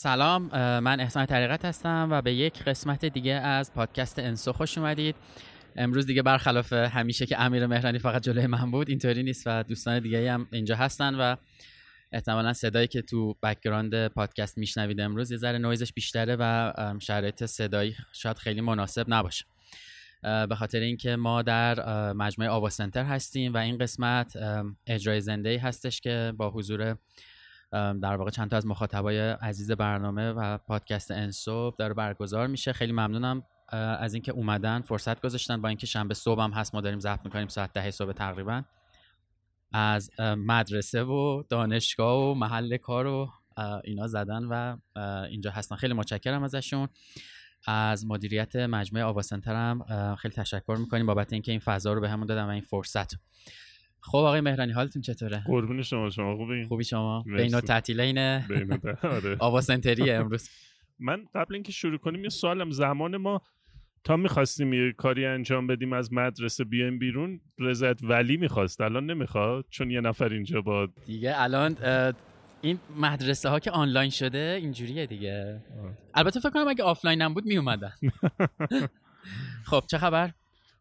سلام من احسان طریقت هستم و به یک قسمت دیگه از پادکست انسو خوش اومدید. امروز دیگه برخلاف همیشه که امیر مهرانی فقط جلوی من بود اینطوری نیست و دوستان دیگه هم اینجا هستن و احتمالا صدایی که تو background پادکست میشنوید امروز یه ذره نویزش بیشتره و شرایط صدایی شاید خیلی مناسب نباشه. به خاطر اینکه ما در مجموعه آوا سنتر هستیم و این قسمت اجرای زنده هستش که با حضور در واقع چند تا از مخاطبای عزیز برنامه و پادکست انصبح داره برگزار میشه. خیلی ممنونم از اینکه اومدن فرصت گذاشتن. با اینکه شنبه صبح هم هست ما داریم ضبط می‌کنیم ساعت ده صبح تقریبا. از مدرسه و دانشگاه و محل کار و اینا زدن و اینجا هستن. خیلی متشکرم ازشون. از مدیریت مجموعه آوا سنتر هم خیلی تشکر می‌کنیم بابت اینکه این فضا رو به همون دادن و این فرصت خب آقای مهرانی حالتون چطوره؟ قربون شما شما خوبی؟ خوبی شما؟ بین تعطیلین آره. آوا سنتری امروز. من قبل اینکه شروع کنیم یه سوالم. زمان ما تا می‌خواستیم یه کاری انجام بدیم از مدرسه بیایم بیرون رضایت ولی می‌خواست الان نمی‌خواد؟ چون یه نفر اینجا با دیگه الان این مدرسه ها که آنلاین شده اینجوریه دیگه. البته فکر کنم اگه آفلاین هم بود میومدن خب چه خبر؟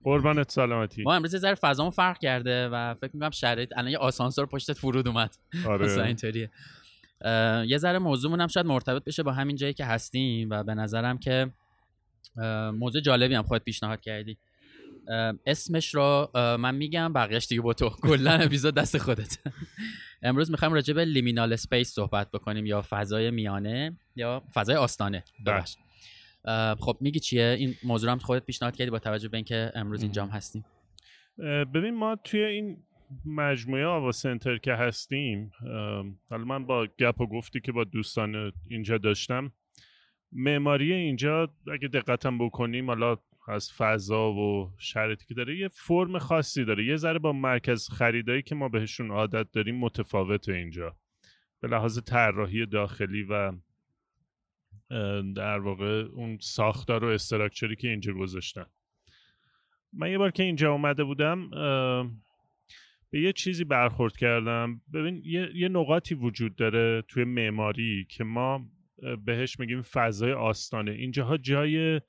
قربانت سلامتی. ما امروز ذره فضامون فرق کرده و فکر می‌کنم شرایط الان یه آسانسور پشتت فرود اومد. آره. اینطوریه. یه ذره موضوعمون هم شاید مرتبط بشه با همین جایی که هستیم و به نظرم که موضوع جالبی هم خودت پیشنهاد کردی. اسمش رو من میگم بقیهش دیگه با تو. کلا اپیزود دست خودت. امروز می‌خوایم راجع به liminal space صحبت بکنیم یا فضای میانه یا فضای آستانه. ببخش خب میگی چیه؟ این موضوع هم خودت پیشنهاد کردی با توجه به اینکه امروز اینجا هم هستیم. ببین ما توی این مجموعه آوا سنتر که هستیم حالا من با گپ و گفتی که با دوستان اینجا داشتم معماری اینجا اگه دقتم بکنیم حالا از فضا و شرایطی که داره یه فرم خاصی داره. یه ذره با مرکز خریدایی که ما بهشون عادت داریم متفاوت اینجا. به لحاظ طراحی داخلی و در واقع اون ساختار و استراکچری که اینجا گذاشتن من یه بار که اینجا اومده بودم به یه چیزی برخورد کردم. ببین یه،, یه نقاطی وجود داره توی معماری که ما بهش میگیم فضای آستانه. اینجاها جای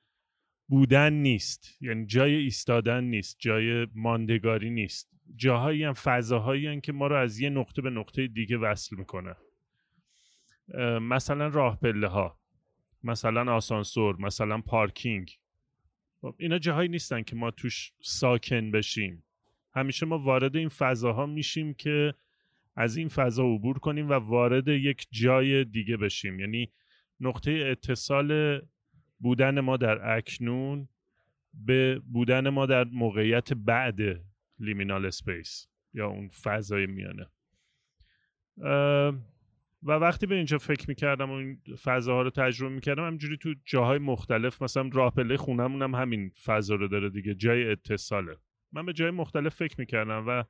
بودن نیست. یعنی جای ایستادن نیست جای ماندگاری نیست. جاهایی هم فضاهایی هم که ما رو از یه نقطه به نقطه دیگه وصل می‌کنه. مثلا راه پله ها مثلا آسانسور مثلا پارکینگ. خب اینا جاهایی نیستن که ما توش ساکن بشیم. همیشه ما وارد این فضاها میشیم که از این فضا عبور کنیم و وارد یک جای دیگه بشیم. یعنی نقطه اتصال بودن ما در اکنون به بودن ما در موقعیت بعد liminal space یا اون فضای میانه. و وقتی به اینجا فکر می‌کردم و این فضاها رو تجربه می‌کردم همینجوری تو جاهای مختلف مثلا راه پله خونمون هم همین فضا رو داره دیگه جای اتصاله. من به جای مختلف فکر می‌کردم و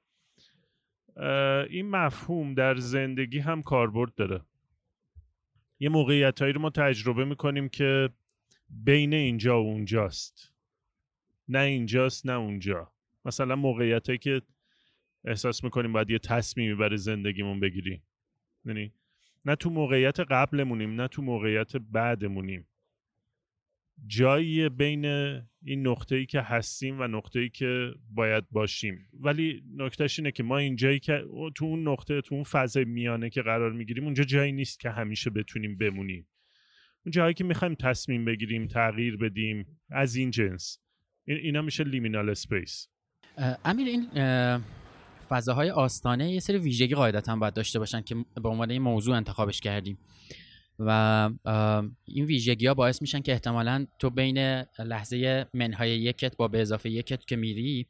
این مفهوم در زندگی هم کاربرد داره. یه موقعیت هایی رو ما تجربه می‌کنیم که بین اینجا و اونجاست. نه اینجاست نه اونجا. مثلا موقعیت که احساس می‌کنیم باید یه تصمیمی برای زندگیمون بگیریم. یعنی نه تو موقعیت قبلمونیم نه تو موقعیت بعدمونیم. جایی بین این نقطه ای که هستیم و نقطه ای که باید باشیم. ولی نکتهش اینه که ما این جایی که تو اون نقطه تو اون فضای میانه که قرار می‌گیریم اونجا جایی نیست که همیشه بتونیم بمونیم. اون جایی که می‌خوایم تصمیم بگیریم تغییر بدیم از این جنس. این اینا میشه liminal space امیر این فضاهای آستانه یه سری ویژگی قاعدتا باید داشته باشن که به عنوان این موضوع انتخابش کردیم. و این ویژگی ها باعث میشن که احتمالا تو بین لحظه منهای یکت تا به اضافه یکت که میری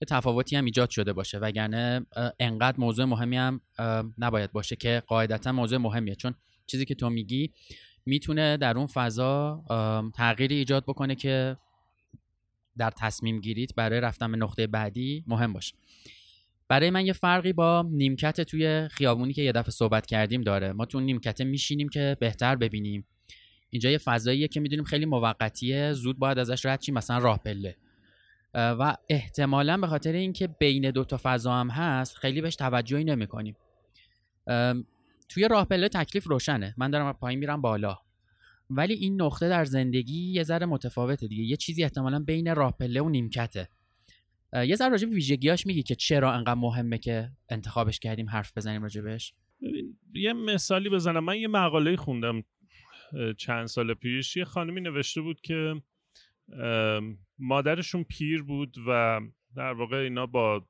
یه تفاوتی هم ایجاد شده باشه. وگرنه انقدر موضوع مهمی هم نباید باشه که قاعدتا موضوع مهمیه. چون چیزی که تو میگی می‌تونه در اون فضا تغییری ایجاد بکنه که در تصمیم گیریت برای رفتن به نقطه بعدی مهم باشه. برای من یه فرقی با نیمکت توی خیابونی که یه دفعه صحبت کردیم داره. ما تو نیمکت میشینیم که بهتر ببینیم. اینجا یه فضاییه که می‌دونیم خیلی موقتیه زود باید ازش رد چیم مثلا راه پله. و احتمالا به خاطر اینکه بین دو تا فضا هم هست خیلی بهش توجهی نمی‌کنیم. توی راه پله تکلیف روشنه. من دارم پایین میرم بالا. ولی این نقطه در زندگی یه ذره متفاوته دیگه. یه چیزی احتمالا بین راه پله و نیمکته. یه ذره راجع به ویژگیاش میگی که چرا انقدر مهمه که انتخابش کردیم حرف بزنیم راجبش؟ یه مثالی بزنم. من یه مقاله خوندم چند سال پیش. یه خانمی نوشته بود که مادرشون پیر بود و در واقع اینا با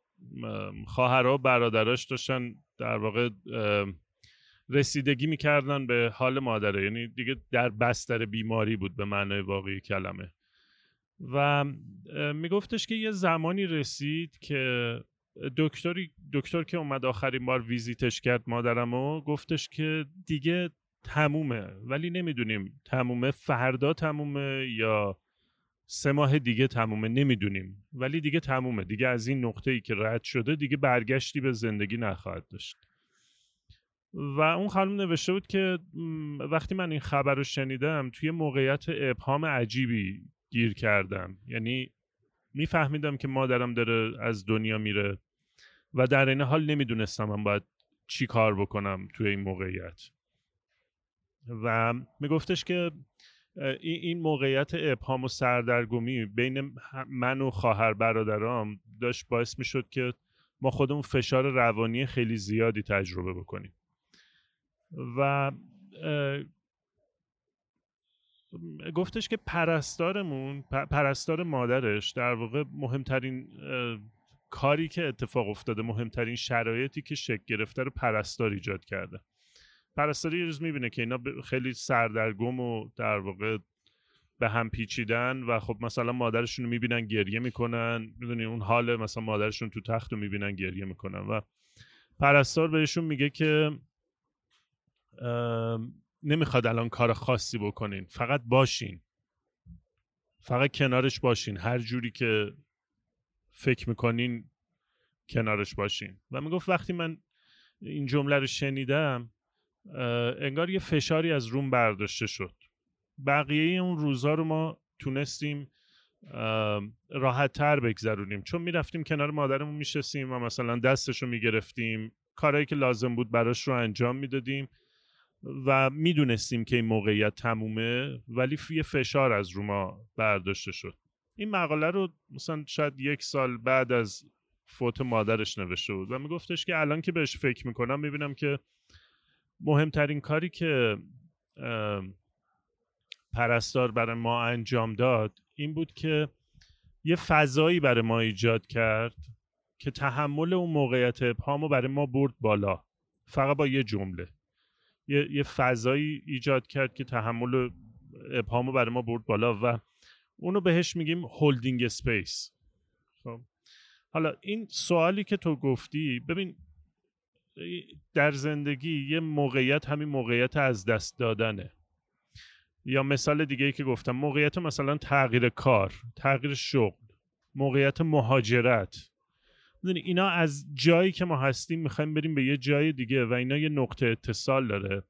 خواهرها و برادراش داشتن در واقع رسیدگی می‌کردن به حال مادره. یعنی دیگه در بستر بیماری بود به معنای واقعی کلمه. و میگفتش که یه زمانی رسید که دکتری دکتر که اومد آخرین بار ویزیتش کرد مادرمو گفتش که دیگه تمومه ولی نمی‌دونیم تمومه فردا تمومه یا سه ماه دیگه تمومه نمی‌دونیم. ولی دیگه تمومه. دیگه از این نقطه ای که رد شده دیگه برگشتی به زندگی نخواهد داشت. و اون خانم نوشته بود که وقتی من این خبر رو شنیدم توی موقعیت ابهام عجیبی گیر کردم. یعنی میفهمیدم که مادرم داره از دنیا میره و در این حال نمی‌دونستم من باید چی کار بکنم توی این موقعیت. و میگفتش که این موقعیت ابهام و سردرگمی بین من و خواهر برادرام داشت باعث می‌شد که ما خودمون فشار روانی خیلی زیادی تجربه بکنیم. و گفتش که پرستارمون پرستار مادرش در واقع مهمترین کاری که اتفاق افتاده مهمترین شرایطی که شکل گرفته رو پرستار ایجاد کرده. پرستاری یه روز می‌بینه که اینا خیلی سردرگم و در واقع به هم پیچیدن و خب مثلا مادرشون رو می‌بینن گریه می‌کنن. می‌دونی اون حال مثلا مادرشون تو تخت رو می‌بینن گریه می‌کنن. و پرستار بهشون میگه که نمی‌خواد الان کار خاصی بکنین. فقط باشین. فقط کنارش باشین. هر جوری که فکر می‌کنین کنارش باشین. و می‌گفت وقتی من این جمله رو شنیدم انگار یه فشاری از روم برداشته شد. بقیه اون روزها رو ما تونستیم راحت تر بگذرونیم. چون می‌رفتیم کنار مادرمون میشستیم و مثلا دستش رو می‌گرفتیم. کارهایی که لازم بود براش رو انجام می‌دادیم. و می‌دونستیم که این موقعیت تمومه ولی یه فشار از رو ما برداشته شد. این مقاله رو مثلا شاید یک سال بعد از فوت مادرش نوشته بود و میگفتش که الان که بهش فکر می‌کنم می‌بینم که مهمترین کاری که پرستار برای ما انجام داد این بود که یه فضایی برای ما ایجاد کرد که تحمل اون موقعیت ابهام برای ما برد بالا فقط با یه جمله. یه, یه فضایی ایجاد کرد که تحمل ابهامو برای ما برد بالا و اونو بهش میگیم holding space خب. حالا این سوالی که تو گفتی ببین در زندگی یه موقعیت همین موقعیت از دست دادنه. یا مثال دیگه ای که گفتم موقعیت مثلا تغییر کار تغییر شغل موقعیت مهاجرت. اینا از جایی که ما هستیم می‌خوایم بریم به یه جای دیگه و اینا یه نقطه اتصال داره.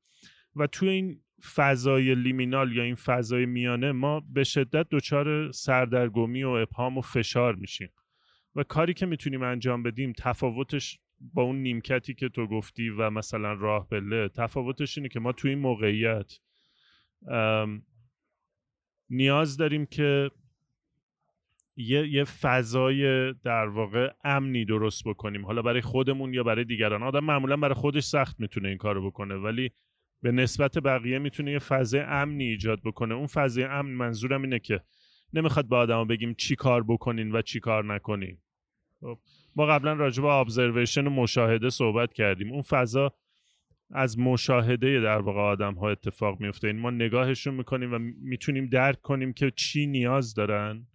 و توی این فضای لیمینال یا این فضای میانه ما به شدت دچار سردرگمی و ابهام و فشار میشیم. و کاری که می‌تونیم انجام بدیم تفاوتش با اون نیمکتی که تو گفتی و مثلا راه بله تفاوتش اینه که ما توی این موقعیت نیاز داریم که یه, یه فضای در واقع امنی درست بکنیم. حالا برای خودمون یا برای دیگران. آدم معمولا برای خودش سخت می‌تونه این کارو بکنه ولی به نسبت بقیه می‌تونه یه فضای امنی ایجاد بکنه. اون فضای امن منظورم اینه که نمی‌خواد به آدما بگیم چی کار بکنین و چی کار نکنین. خب ما قبلا راجع به ابزرویشن و مشاهده صحبت کردیم. اون فضا از مشاهده در واقع آدم ها اتفاق میفته این ما نگاهشون می‌کنیم و می‌تونیم درک کنیم که چی نیاز دارن.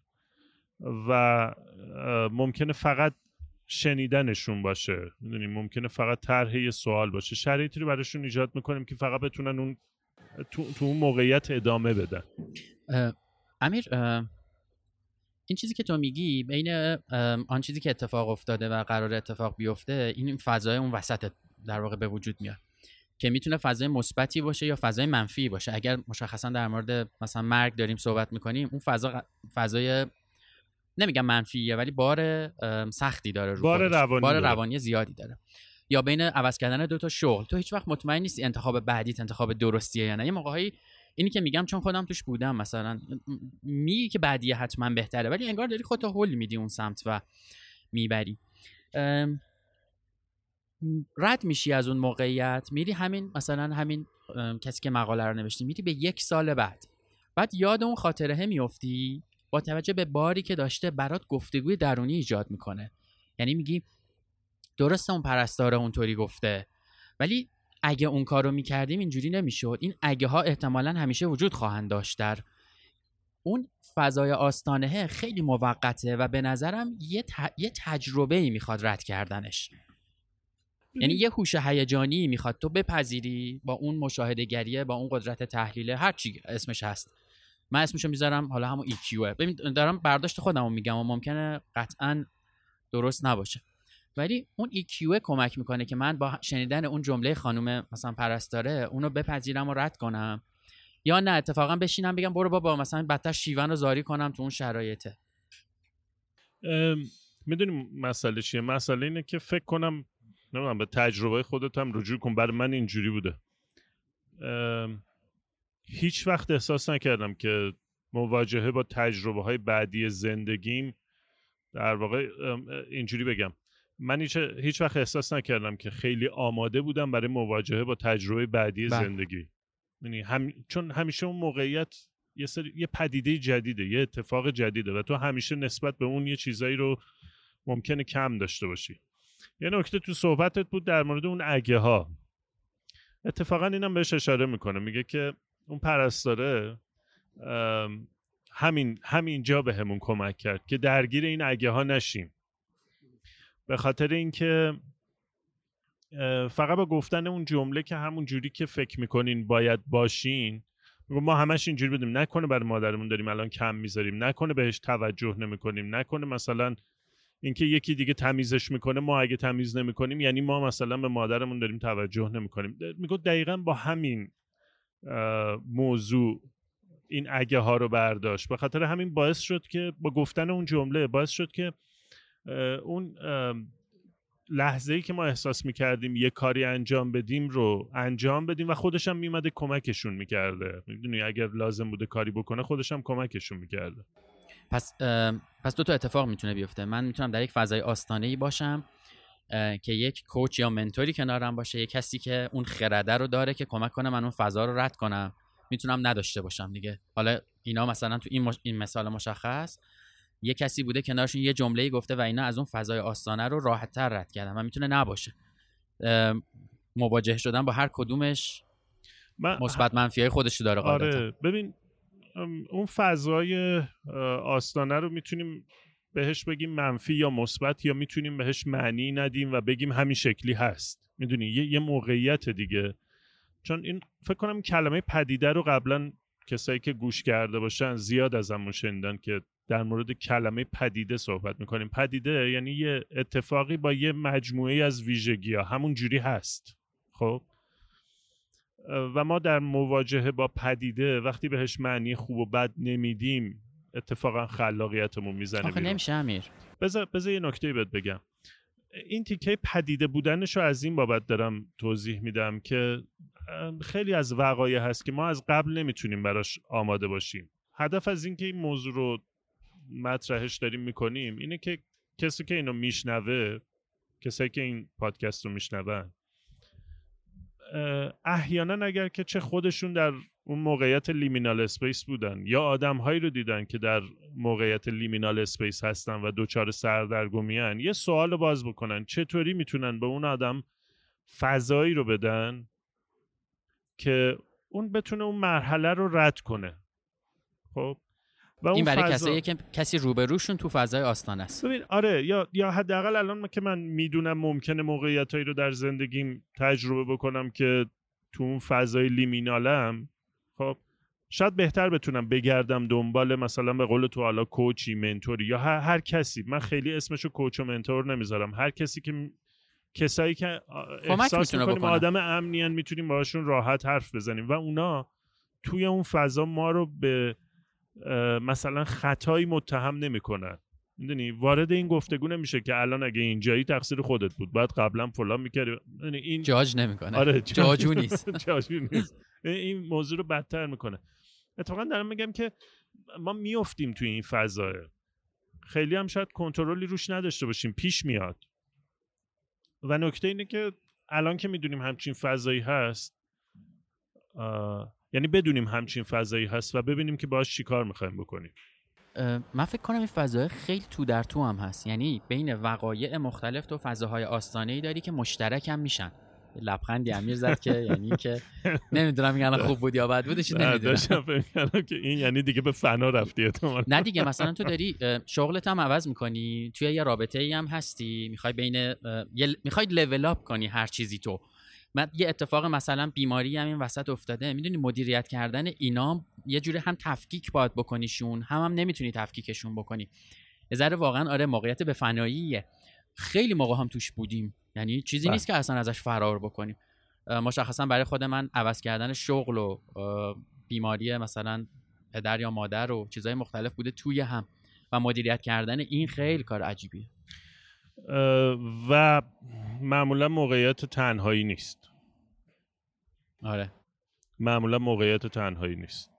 و ممکنه فقط شنیدنشون باشه. می‌دونیم ممکنه فقط طرح یه سوال باشه. شرایطی رو براشون ایجاد می‌کنیم که فقط بتونن اون تو, تو اون موقعیت ادامه بدن. امیر این چیزی که تو میگی بین آن چیزی که اتفاق افتاده و قرار اتفاق بیفته این فضای اون وسط در واقع به وجود میاد که می‌تونه فضای مثبتی باشه یا فضای منفی باشه. اگر مشخصا در مورد مثلا مرگ داریم صحبت می‌کنیم اون فضا فضای نمیگم منفیه ولی بار سختی داره رو بار روانی بار روانی زیادی داره. یا بین عوض کردن دو تا شغل. تو هیچ وقت مطمئن نیستی انتخاب بعدیت انتخاب درستیه یا نه. یه موقعی اینی که میگم چون خودم توش بودم مثلا میگی که بعدیه حتما بهتره ولی انگار داری خودت هول میدی اون سمت و می‌بری. رد میشی از اون موقعیت. میری همین مثلا همین کسی که مقاله رو نوشتی میری به یک سال بعد. بعد یاد اون خاطره میفتی با توجه به باری که داشته برات گفتگوی درونی ایجاد می‌کنه. یعنی میگی درسته اون پرستاره اونطوری گفته ولی اگه اون کار رو می‌کردیم اینجوری نمی‌شد. این اگه ها احتمالا همیشه وجود خواهند داشت در اون فضای آستانه خیلی موقته و به نظرم یه, یه تجربه ای می‌خواد رد کردنش. یعنی یه هوش هیجانی می‌خواد. تو بپذیری با اون مشاهده گریه با اون قدرت تحلیل هر چی اسمش هست. من اسمشو می‌ذارم حالا همون EQ ببین دارم برداشت خودم میگم و ممکنه قطعا درست نباشه. ولی اون EQ کمک می‌کنه که من با شنیدن اون جمله خانم مثلا پرستاره اونو بپذیرم و رد کنم. یا نه اتفاقا بشینم بگم برو بابا مثلا بدتر شیون رو زاری کنم تو اون شرایطه. می‌دونیم مسئله چیه؟ مسئله اینه که فکر کنم نمی‌دونم به تجربه خودت هم رجوع کن. برای من اینجوری بوده. هیچ وقت احساس نکردم که مواجهه با تجربه های بعدی زندگیم در واقع اینجوری بگم. من هیچ, وقت احساس نکردم که خیلی آماده بودم برای مواجهه با تجربه بعدی بله. زندگی. یعنی هم... چون همیشه اون موقعیت یه, سری... یه پدیده جدیده یه اتفاق جدیده و تو همیشه نسبت به اون یه چیزایی رو ممکنه کم داشته باشی. یه نکته تو صحبتت بود در مورد اون اگه ها اتفاقا اینم بهش اشاره می‌کنه. میگه که اون پرستاره همین همینجا به همون کمک کرد که درگیر این اگه ها نشیم. به خاطر اینکه فقط با گفتن اون جمله که همون جوری که فکر می‌کنین باید باشین ما همش اینجوری بدیم نکنه برای مادرمون داریم الان کم می‌ذاریم. نکنه بهش توجه نمی‌کنیم. نکنه مثلا اینکه یکی دیگه تمیزش می‌کنه ما اگه تمیز نمی‌کنیم یعنی ما مثلا به مادرمون داریم توجه نمی‌کنیم. میگو دقیقا با همین موضوع این اگه ها رو برداشت. به خاطر همین باعث شد که با گفتن اون جمله باعث شد که اون لحظه ای که ما احساس می‌کردیم یه کاری انجام بدیم رو انجام بدیم و خودش هم میمده کمکشون می‌کرده. می‌دونی؟ اگر لازم بوده کاری بکنه خودش هم کمکشون می‌کرده. پس پس دو تا اتفاق می‌تونه بیفته. من می‌تونم در یک فضای آستانه ای باشم. که یک کوچ یا منتوری کنارم باشه یک کسی که اون خرده رو داره که کمک کنه من اون فضا رو رد کنم. می‌تونم نداشته باشم دیگه. حالا اینا مثلا تو این, این مثال مشخص. یه کسی بوده کنارشون یه جمله گفته و اینا از اون فضای آستانه رو راحت تر رد کردن و می‌تونه نباشه. مواجه شدن با هر کدومش مثبت منفی خودش داره آره. ببین اون فضای آستانه رو می‌تونیم بهش بگیم منفی یا مثبت یا می‌تونیم بهش معنی ندیم و بگیم همین شکلی هست. می‌دونی؟ یه, یه موقعیت دیگه. چون این فکر کنم کلمه پدیده رو قبلا کسایی که گوش کرده باشن زیاد از همون شنیدن که در مورد کلمه پدیده صحبت می‌کنیم. پدیده یعنی یه اتفاقی با یه مجموعه از ویژگی ها همون جوری هست. خب؟ و ما در مواجهه با پدیده وقتی بهش معنی خوب و بد نمیدیم اتفاقا خلاقیتمون می‌زنه آخه نمیشه امیر. بذار بذار یه نکته بهت بگم. این تیکه پدیده بودنش رو از این بابت دارم توضیح میدم که خیلی از وقایع هست که ما از قبل نمی‌تونیم براش آماده باشیم. هدف از اینکه این موضوع رو مطرحش داریم می‌کنیم اینه که کسی که اینو میشنوه کسایی که این پادکست رو میشنون احیانا اگر که چه خودشون در اون موقعیت liminal space بودن یا آدم هایی رو دیدن که در موقعیت liminal space هستن و دچار سردرگمی هن. یه سوال باز بکنن چطوری می‌تونن به اون آدم فضایی رو بدن که اون بتونه اون مرحله رو رد کنه خب و این برای فضا... کسایی که کسی روبروشون تو فضای آستان است. ببین آره یا یا حداقل الان که من می‌دونم ممکنه موقعیتایی رو در زندگیم تجربه بکنم که تو اون فضای لیمینالم خب شاید بهتر بتونم بگردم دنبال مثلا به قول تو حالا کوچی منتوری یا هر, هر کسی. من خیلی اسمشو کوچ و منتور نمی‌ذارم. هر کسی که کسایی که احساس می‌کنیم آدم امنیان می‌تونیم باشون راحت حرف بزنیم و اونا توی اون فضا ما رو به مثلا خطایی متهم نمی‌کنن. می‌دونی؟ وارد این گفتگو نمیشه که الان اگه اینجایی تقصیر خودت بود بعد قبلا فلان می‌کردی. این جاج نمی‌کنه. آره جاجو نیست. جاجو نیست. این موضوع رو بدتر می‌کنه. اتفاقا دارم میگم که ما میفتیم توی این فضا خیلی هم شاید کنترلی روش نداشته باشیم. پیش میاد. و نکته اینه که الان که می‌دونیم همچین فضایی هست یعنی بدونیم همچین فضایی هست و ببینیم که باش چیکار می‌خوایم بکنیم. من فکر کنم این فضای خیلی تو در تو هم هست. یعنی بین وقایع مختلف تو فضاهای آستانه ای داری که مشترک هم میشن. لبخندی امیر زد که یعنی که نمی‌دونم این خوب بود یا بد بودش نمی‌دونم. که این یعنی دیگه به فنا رفتی نه دیگه مثلا تو داری شغلت هم عوض می‌کنی توی یه رابطه ای هم هستی می‌خوای بین می‌خوای لول اپ کنی هر چیزی تو. من یه اتفاق مثلا بیماری هم این وسط افتاده. می‌دونی مدیریت کردن اینا یه جوری هم تفکیک باید بکنیشون هم هم نمی‌تونی تفکیکشون بکنی. یه ذره واقعا آره موقعیت به فناییه. خیلی موقع هم توش بودیم. یعنی چیزی بله. نیست که اصلا ازش فرار بکنیم. مشخصا برای خود من عوض کردن شغل و بیماری مثلا پدر یا مادر و چیزهای مختلف بوده توی هم. و مدیریت کردن این خیلی کار عجیبیه. و معمولا موقعیت تنهایی نیست. آره. معمولا موقعیت تنهایی نیست.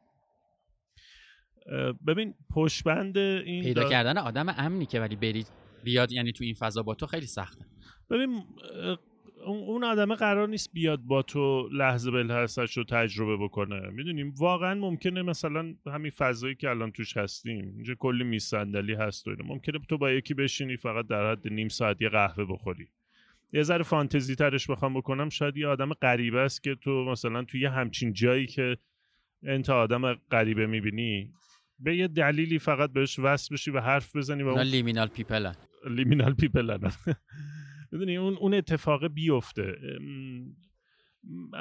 ببین پشبند این پیدا کردن آدم امنی که ولی بری بیاد یعنی تو این فضا با تو خیلی سخته. ببین اون آدمه قرار نیست بیاد با تو لحظه به لحظهش رو تجربه بکنه. می‌دونیم واقعا ممکنه مثلا همین فضایی که الان توش هستیم اینجا کلی میز صندلی هست و ممکنه تو با یکی بشینی فقط در حد نیم ساعت یه قهوه بخوری. یه ذره فانتزی ترش بخوام بکنم شاید یه آدم غریبه است که تو مثلا توی همچین جایی که انت آدم غریبه می‌بینی به یه دلیلی فقط بهش وصل بشی و حرف بزنی و اون liminal people liminal people می‌دونی اون اون اتفاق بیفته.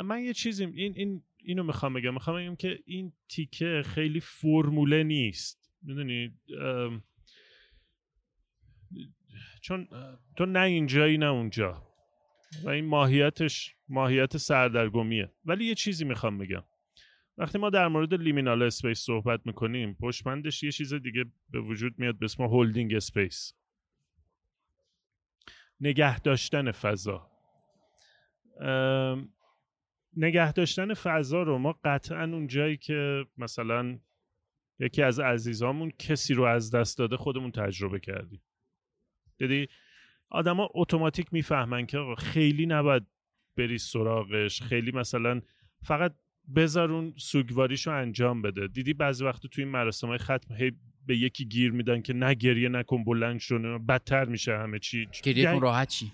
من یه چیزی این این اینو می‌خوام بگم. می‌خوام بگم که این تیکه خیلی فرموله نیست. می‌دونی؟ چون تو نه اینجایی نه اونجا. و این ماهیتش ماهیت سردرگمیه. ولی یه چیزی می‌خوام بگم. وقتی ما در مورد liminal space صحبت می‌کنیم پشت‌بندش یه چیز دیگه به وجود میاد به اسم holding space. نگه داشتن فضا. نگه داشتن فضا رو ما قطعا اون جایی که مثلا یکی از عزیزامون کسی رو از دست داده خودمون تجربه کردیم. دیدی؟ آدما اتوماتیک می‌فهمن که خیلی نباید بری سراغش خیلی مثلا فقط بذار اون سوگواریشو انجام بده. دیدی بعضی وقت توی این مراسم های ختم هی به یکی گیر میدن که نه گریه نکن بلند شونه بدتر میشه همه چی. گریه کن راحت چی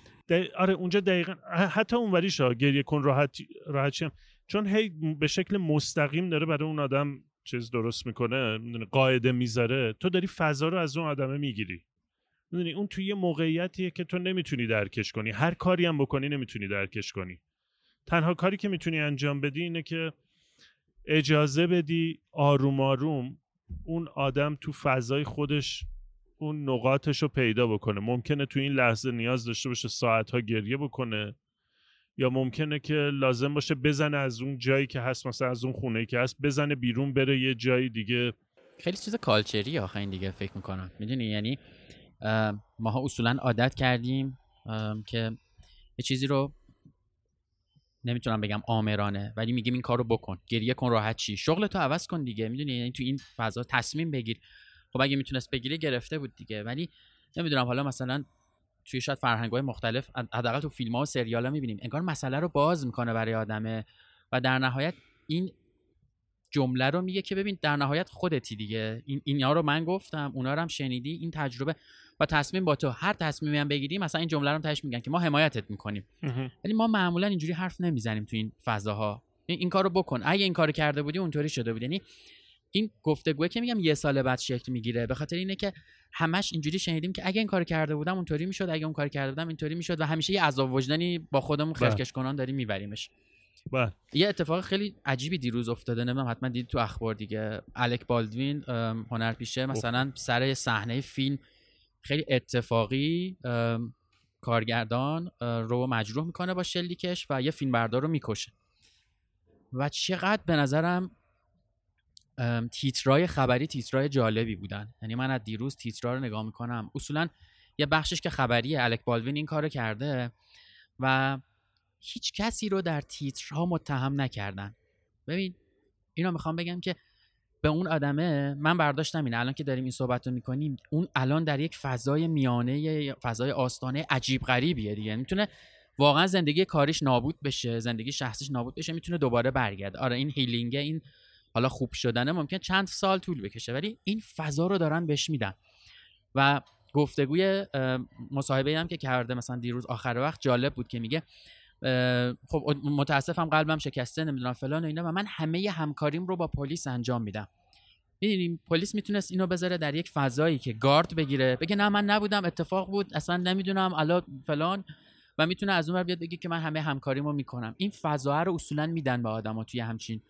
آره اونجا دقیقا حتی اون وریش گریه کن راحت راحت چی چون هی به شکل مستقیم داره برای اون آدم چیز درست می‌کنه قاعده می‌ذاره. تو داری فضا رو از اون آدمه می‌گیری. می‌دونی اون توی یه موقعیتیه که تو نمی‌تونی درکش کنی. هر کاری هم بکنی نمی‌تونی درکش کنی. تنها کاری که می‌تونی انجام بدی اینه که اجازه بدی آروم آروم اون آدم تو فضای خودش اون نقاطش رو پیدا بکنه. ممکنه تو این لحظه نیاز داشته باشه ساعتها گریه بکنه یا ممکنه که لازم باشه بزنه از اون جایی که هست مثلا از اون خونه که هست بزنه بیرون بره یه جایی دیگه. خیلی چیز کالچری آخه این دیگه فکر می‌کنم. می‌دونی؟ یعنی ماها اصولا عادت کردیم که یه چیزی رو نمی‌تونم بگم آمرانه ولی میگیم این کارو بکن. گریه کن راحت چی شغل تو عوض کن دیگه. می‌دونی؟ یعنی تو این فضا تصمیم بگیر. خب اگه می‌تونست بگیره گرفته بود دیگه. ولی نمی‌دونم حالا مثلا توی شاید های مختلف حداقل تو فیلم ها و سریال ها می‌بینیم. انگار مسئله رو باز می‌کنه برای آدمه. و در نهایت این جمله رو میگه که ببین در نهایت خودتی دیگه. این اینا رو من گفتم اونا رو هم شنیدی این تجربه و تصمیم با تو. هر تصمیمی هم بگیری مثلا این جمله رو تهش میگن که ما حمایتت می‌کنیم. ولی ما معمولا اینجوری حرف نمی‌زنیم تو این فضاها. این, این کارو بکن. اگه این کارو کرده بودی اونطوری شده بود. یعنی این گفتگوه که میگم یه سال بعد شکل می‌گیره. به خاطر اینه که همش اینجوری شنیدیم که اگه این کار کرده بودم اونطوری می‌شد. اگه اون کار کرده بودم اینطوری می‌شد و همیشه یه عذاب وجدانی با خودمون بله. خرکش کنان داریم میبریمش. بله. یه اتفاق خیلی عجیبی دیروز افتاده نمی‌دونم حتما دید تو اخبار دیگه. الک بالدوین هنرپیشه مثلا سر صحنه فیلم خیلی اتفاقی کارگردان رو مجروح می‌کنه با شلیکش و یه فیلمبردار رو می‌کشه. و چقدر به نظرم تیترای خبری تیترای جالبی بودن. یعنی من از دیروز تیترا رو نگاه می‌کنم. اصولا یه بخشش که خبریه الک بالوین این کارو کرده و هیچ کسی رو در تیترها متهم نکردن. ببین اینو می‌خوام بگم که به اون آدمه من برداشتم اینه الان که داریم این صحبت رو می‌کنیم اون الان در یک فضای میانه فضای آستانه عجیب غریبیه دیگه. می‌تونه واقعا زندگی کاریش نابود بشه زندگی شخصیش نابود بشه می‌تونه دوباره برگرده. آره این هیلینگه این حالا خوب شدنه ممکن چند سال طول بکشه ولی این فضا رو دارن بهش میدن. و گفتگوی مصاحبه هم که کرده مثلا دیروز آخر وقت جالب بود که میگه خب متاسفم قلبم شکسته نمی‌دونم فلان و اینا و من همه همکاریم رو با پلیس انجام میدم. می‌دونیم پلیس می‌تونست اینو بذاره در یک فضایی که گارد بگیره بگه نه من نبودم اتفاق بود اصلا نمی‌دونم الان فلان و می‌تونه از اون بیاد بگه که من همه همکاریمو می‌کنم. این فضا رو اصولا میدن به آدما توی همچین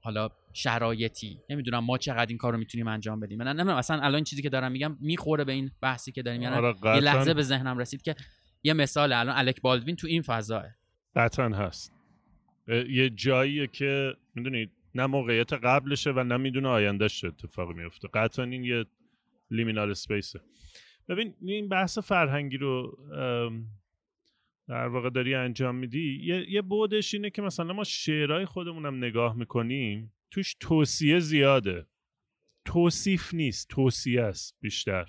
حالا شرایطی. نمی‌دونم ما چقدر این کار رو می‌تونیم انجام بدیم. من نمی‌دونم اصلا الان چیزی که دارم میگم می‌خوره به این بحثی که داریم. یعنی آره یه لحظه به ذهنم رسید که یه مثال الان الک بالدوین تو این فضاه قطعا هست. یه جاییه که می‌دونید نه موقعیت قبلشه و نه می‌دونه آیندهش اتفاقی میفته قطعا این یه لیمینال سپیسه. ببین این بحث فرهنگی رو در واقع داری انجام میدی یه, یه بودش اینه که مثلا ما شعرهای خودمونم نگاه می‌کنیم توش توصیه زیاده. توصیف نیست توصیه است بیشتر.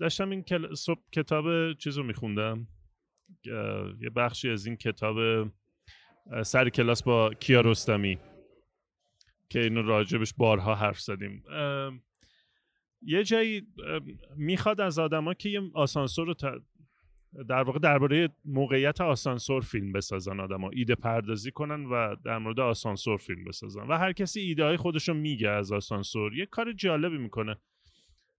داشتم این کل... صبح کتاب چیز رو میخوندم یه بخشی از این کتاب سر کلاس با کیارستمی که اینو راجبش بارها حرف زدیم. یه جایی می‌خواد از آدما که یه آسانسور رو در واقع درباره موقعیت آسانسور فیلم بسازن آدما. ایده پردازی کنن و در مورد آسانسور فیلم بسازن. و هر کسی ایده های خودش رو میگه از آسانسور. یه کار جالبی می‌کنه.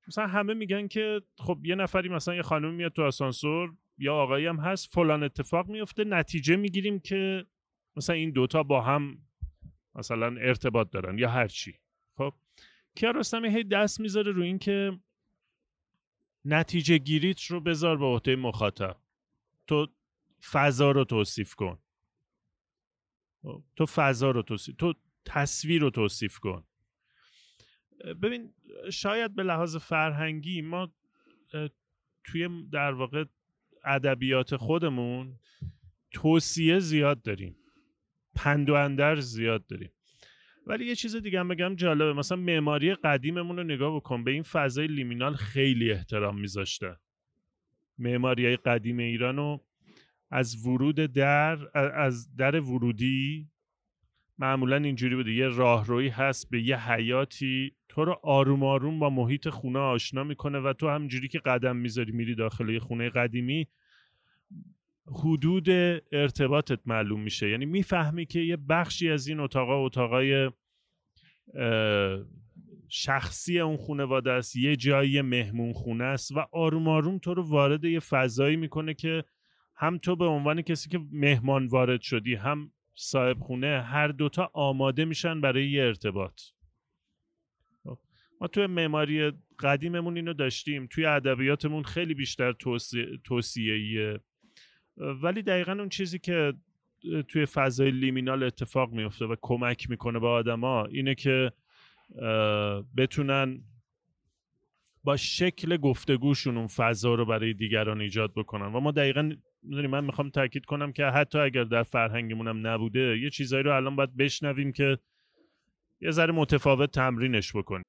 مثلا همه میگن که خب یه نفری مثلا یه خانم میاد تو آسانسور یا آقایی هم هست فلان اتفاق میفته نتیجه می‌گیریم که مثلا این دوتا با هم مثلا ارتباط دارن یا هر چی. خب؟ کیارستمی هی دست می‌ذاره رو این که نتیجه گیریت رو بذار به عهده مخاطب. تو فضا رو توصیف کن. خب، تو فضا رو توصیف تو تصویر رو توصیف کن. ببین شاید به لحاظ فرهنگی ما توی در واقع ادبیات خودمون توصیه زیاد داریم. پند و اندر زیاد داریم. ولی یه چیز دیگه هم بگم جالبه مثلا معماری قدیممون رو نگاه بکن به این فضای لیمینال خیلی احترام میذاشته. معماری قدیم ایران رو از ورود در از در ورودی معمولا اینجوری بوده. یه راهروی هست به یه حیاتی تو رو آروم آروم با محیط خونه آشنا می‌کنه و تو همجوری که قدم می‌ذاری میری داخل یه خونه قدیمی حدود ارتباطت معلوم میشه. یعنی می‌فهمی که یه بخشی از این اتاقا اتاقای شخصی اون خانواده است یه جایی مهمون خونه است و آروم آروم تو رو وارد یه فضایی می‌کنه که هم تو به عنوان کسی که مهمان وارد شدی هم صاحب خونه هر دوتا آماده میشن برای یه ارتباط. خب، ما توی معماری قدیممون اینو داشتیم. توی ادبیاتمون خیلی بیشتر توصیه ولی دقیقا اون چیزی که توی فضای لیمینال اتفاق میفته و کمک می‌کنه به آدما اینه که بتونن با شکل گفتگوشون اون فضا رو برای دیگران ایجاد بکنن. و ما دقیقا من میخوام تاکید کنم که حتی اگر در فرهنگمون هم نبوده یه چیزایی رو الان باید بشنویم که یه ذره متفاوت تمرینش بکنیم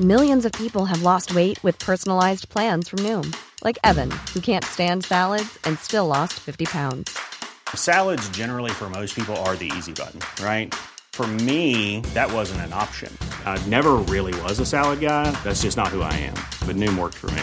Millions of people have lost weight with personalized plans from Noom, like Evan, who can't stand salads and still lost 50 pounds. Salads, generally, for most people, are the easy button, right? For me, that wasn't an option. I never really was a salad guy. That's just not who I am. But Noom worked for me.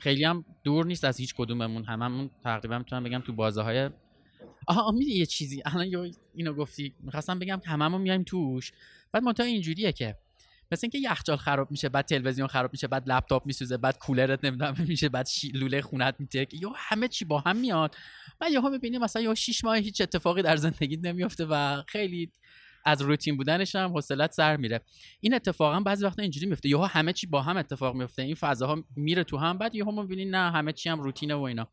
خیلی هم دور نیست از هیچ کدوممون هممون تقریبا می‌تونم بگم تو بازه های آها می‌دونی یه چیزی. الان اینو گفتی. می‌خواستم بگم که هممون میایم توش. بعد منتها اینجوریه که مثل اینکه یخچال خراب میشه بعد تلویزیون خراب میشه بعد لپتاپ میسوزه بعد کولرت نمی‌دونم میشه بعد لوله خونت میتکه یا همه چی با هم میاد. بعد یهو می‌بینی مثلا یا 6 ماه هیچ اتفاقی در زندگیت نمیفته و خیلی از روتین بودنش هم حوصلت سر میره. این اتفاقا بعضی وقتا اینجوری میفته. یهو همه چی با هم اتفاق میفته. این فضاها میره تو هم بعد یهو می‌بینی نه همه چی هم روتینه و اینا.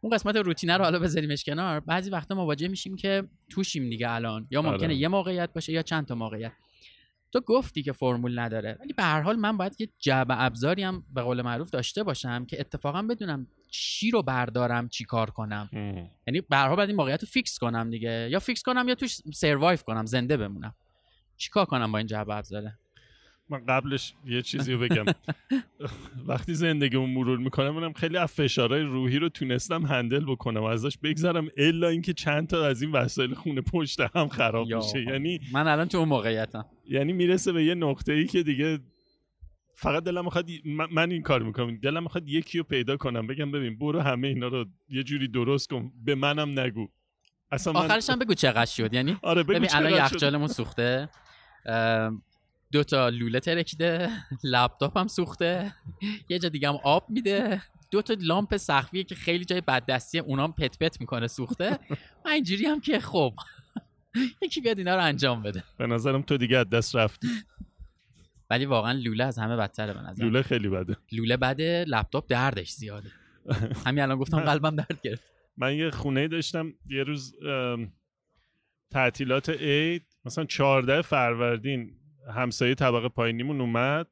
اون قسمت روتینه رو حالا بذاریمش کنار. بعضی وقتا مواجه میشیم که توشیم دیگه الان. یا ممکنه آره. یه موقعیت باشه یا چند تا موقعیت. تو گفتی که فرمول نداره. ولی به هر حال من باید یه جعبه ابزاری هم به قول معروف داشته باشم که اتفاقا بدونم چی رو بردارم چی کار کنم. یعنی به هر حال باید این موقعیت رو fix کنم دیگه. یا fix کنم یا توش survive کنم زنده بمونم. چیکار کنم با این جعبه ابزاره؟ من قبلش یه چیزی رو بگم. وقتی زندگیمو مرور می‌کنم منم خیلی از فشارهای روحی رو تونستم handle بکنم و ازش بگذرم الا اینکه چند تا از این وسایل خونه پشت هم خراب میشه یعنی من الان تو اون موقعیتم. یعنی می‌رسه به یه نقطه ای که دیگه فقط دلم می‌خواد من, این کار می‌کنم. دلم می‌خواد یکی رو پیدا کنم بگم ببین برو همه اینا رو یه جوری درست کن. به منم نگو. اصلا من آخرش هم بگو چقدر شد. یعنی آره ببین الان. یخچالمون سوخته. دو تا لوله ترکیده لپتاپ هم سوخته یه جا دیگه هم آب میده. دو تا لامپ سقفیه که خیلی جای بددستیه اونام پت پت می‌کنه سوخته. من اینجوری هم که خب یکی بیاد اینا رو انجام بده. به نظرم تو دیگه از دست رفتی. ولی واقعا لوله از همه بدتره به نظر لوله خیلی بده. لوله بده لپتاپ دردش زیاده. همین الان گفتم قلبم درد گرفت. من یه خونه داشتم یه روز تعطیلات عید مثلا 14 فروردین همسایه طبقه پایینیمون اومد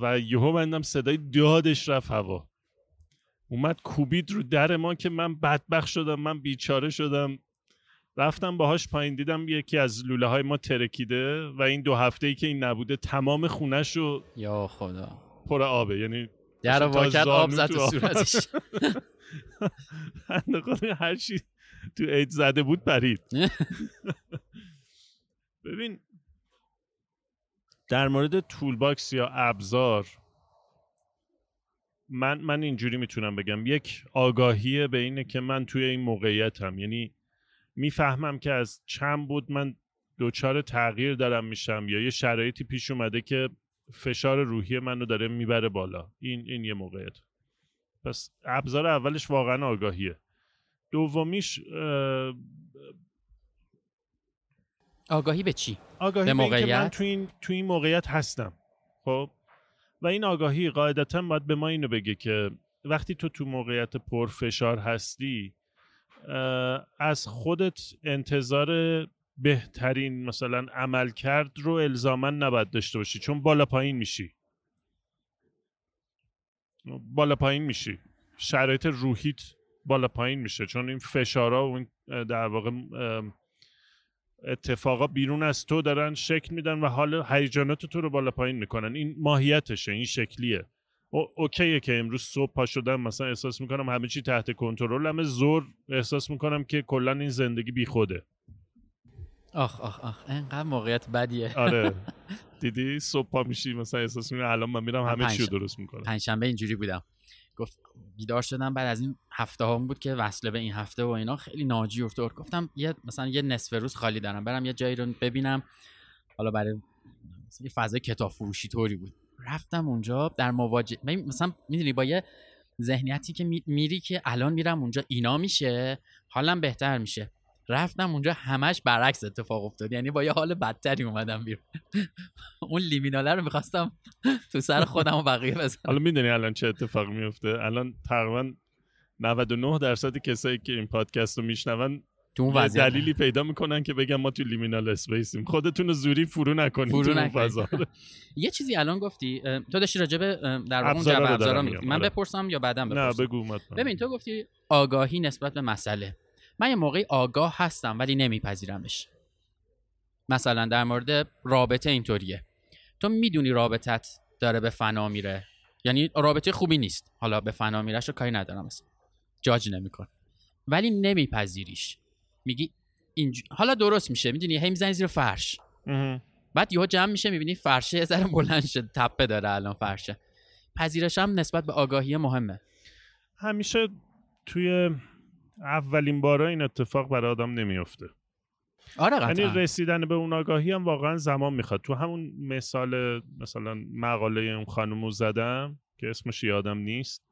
و یهو بندم صدای دادش رفت هوا. اومد کوبید رو در ما که من بدبخت شدم من بیچاره شدم. رفتم باهاش پایین دیدم یکی از لوله های ما ترکیده و این دو هفته ای که این نبوده تمام خونش رو یا خدا. پر آبه. یعنی در واکت آب زد تو. صورتش. هر چی تو عید زده بود پرید. ببین در مورد تول باکس یا ابزار من من اینجوری می‌تونم بگم. یک آگاهی به اینه که من توی این موقعیتم. یعنی می‌فهمم که از چند بود من دچار تغییر دارم میشم یا یه شرایطی پیش اومده که فشار روحی منو داره می‌بره بالا. این این یه موقعیت. پس ابزار اولش واقعا آگاهیه. دومیش آگاهی به چی؟ آگاهی به به اینکه من موقعیت؟ تو این تو این موقعیت هستم خب؟ و این آگاهی قاعدتا باید به ما اینو بگه که وقتی تو تو موقعیت پرفشار هستی از خودت انتظار بهترین مثلا عمل کرد رو الزاما نباید داشته باشی چون بالا پایین میشی. بالا پایین میشی. شرایط روحیت بالا پایین میشه چون این فشارها و این در واقع اتفاقا بیرون از تو دارن شکل میدن و حال هیجانات تو رو بالا پایین می‌کنن. این ماهیتشه این شکلیه. او اوکیه که امروز صبح پا شدم مثلا احساس می‌کنم همه چی تحت کنترلمه زور احساس می‌کنم که کلا این زندگی بیخوده. آخ آخ آخ اینقدر موقعیت بدیه. آره. دیدی؟ صبح پا میشی مثلا احساس می‌کنم الان من میرم همه چی رو درست می‌کنم. پنجشنبه اینجوری بودم. گفت بیدار شدم. بعد از این هفته ها بود که وصله به این هفته و اینا. خیلی ناجور طور. گفتم یه مثلا یه نصف روز خالی دارم. برم یه جایی رو ببینم. حالا برای یه فضای کتاب فروشی طوری بود. رفتم اونجا در مواجه مثلا می‌دونی با یه ذهنیتی که میری که الان میرم اونجا اینا میشه حالم بهتر میشه. رفتم اونجا همش برعکس اتفاق افتاد. یعنی با یه حال بدتری اومدم بیرون. اون لیمیناله رو می‌خواستم تو سر خودم و بقیه بزنم. حالا می‌دونی الان چه اتفاق میفته الان تقریبا 99 درصد کسایی که این پادکست رو میشنون تو اون دلیلی پیدا می‌کنن که بگم ما تو لیمینال اسپیسیم. خودتون رو زوری فرو نکنید فرو تو یه چیزی الان گفتی. تو داشتی راجع به در اون جبه ابزارا من آره. بپرسم یا بعدم بپرسم؟ نه بگو ببین تو گفتی آگاهی نسبت به مسئله. من یه موقعی آگاه هستم ولی نمیپذیرمش. مثلا در مورد رابطه اینطوریه. تو می‌دونی رابطت داره به فنا میره. یعنی رابطه خوبی نیست. حالا به فنا میرش رو کاری ندارم مثلا جاج نمیکن. ولی نمیپذیریش. میگی اینج... حالا درست میشه. می‌دونی؟ هی می‌زنی زیر فرش. بعد یهو جمع میشه می‌بینی فرشه یه ذره بلند شده تپه داره الان فرشه. پذیرش هم نسبت به آگاهی مهمه. همیشه توی اولین بارا این اتفاق برای آدم نمیافته. آره قطعا. یعنی رسیدن به اون آگاهی هم واقعا زمان می‌خواد. تو همون مثال مثلا مقاله اون خانومو زدم که اسمش یادم نیست.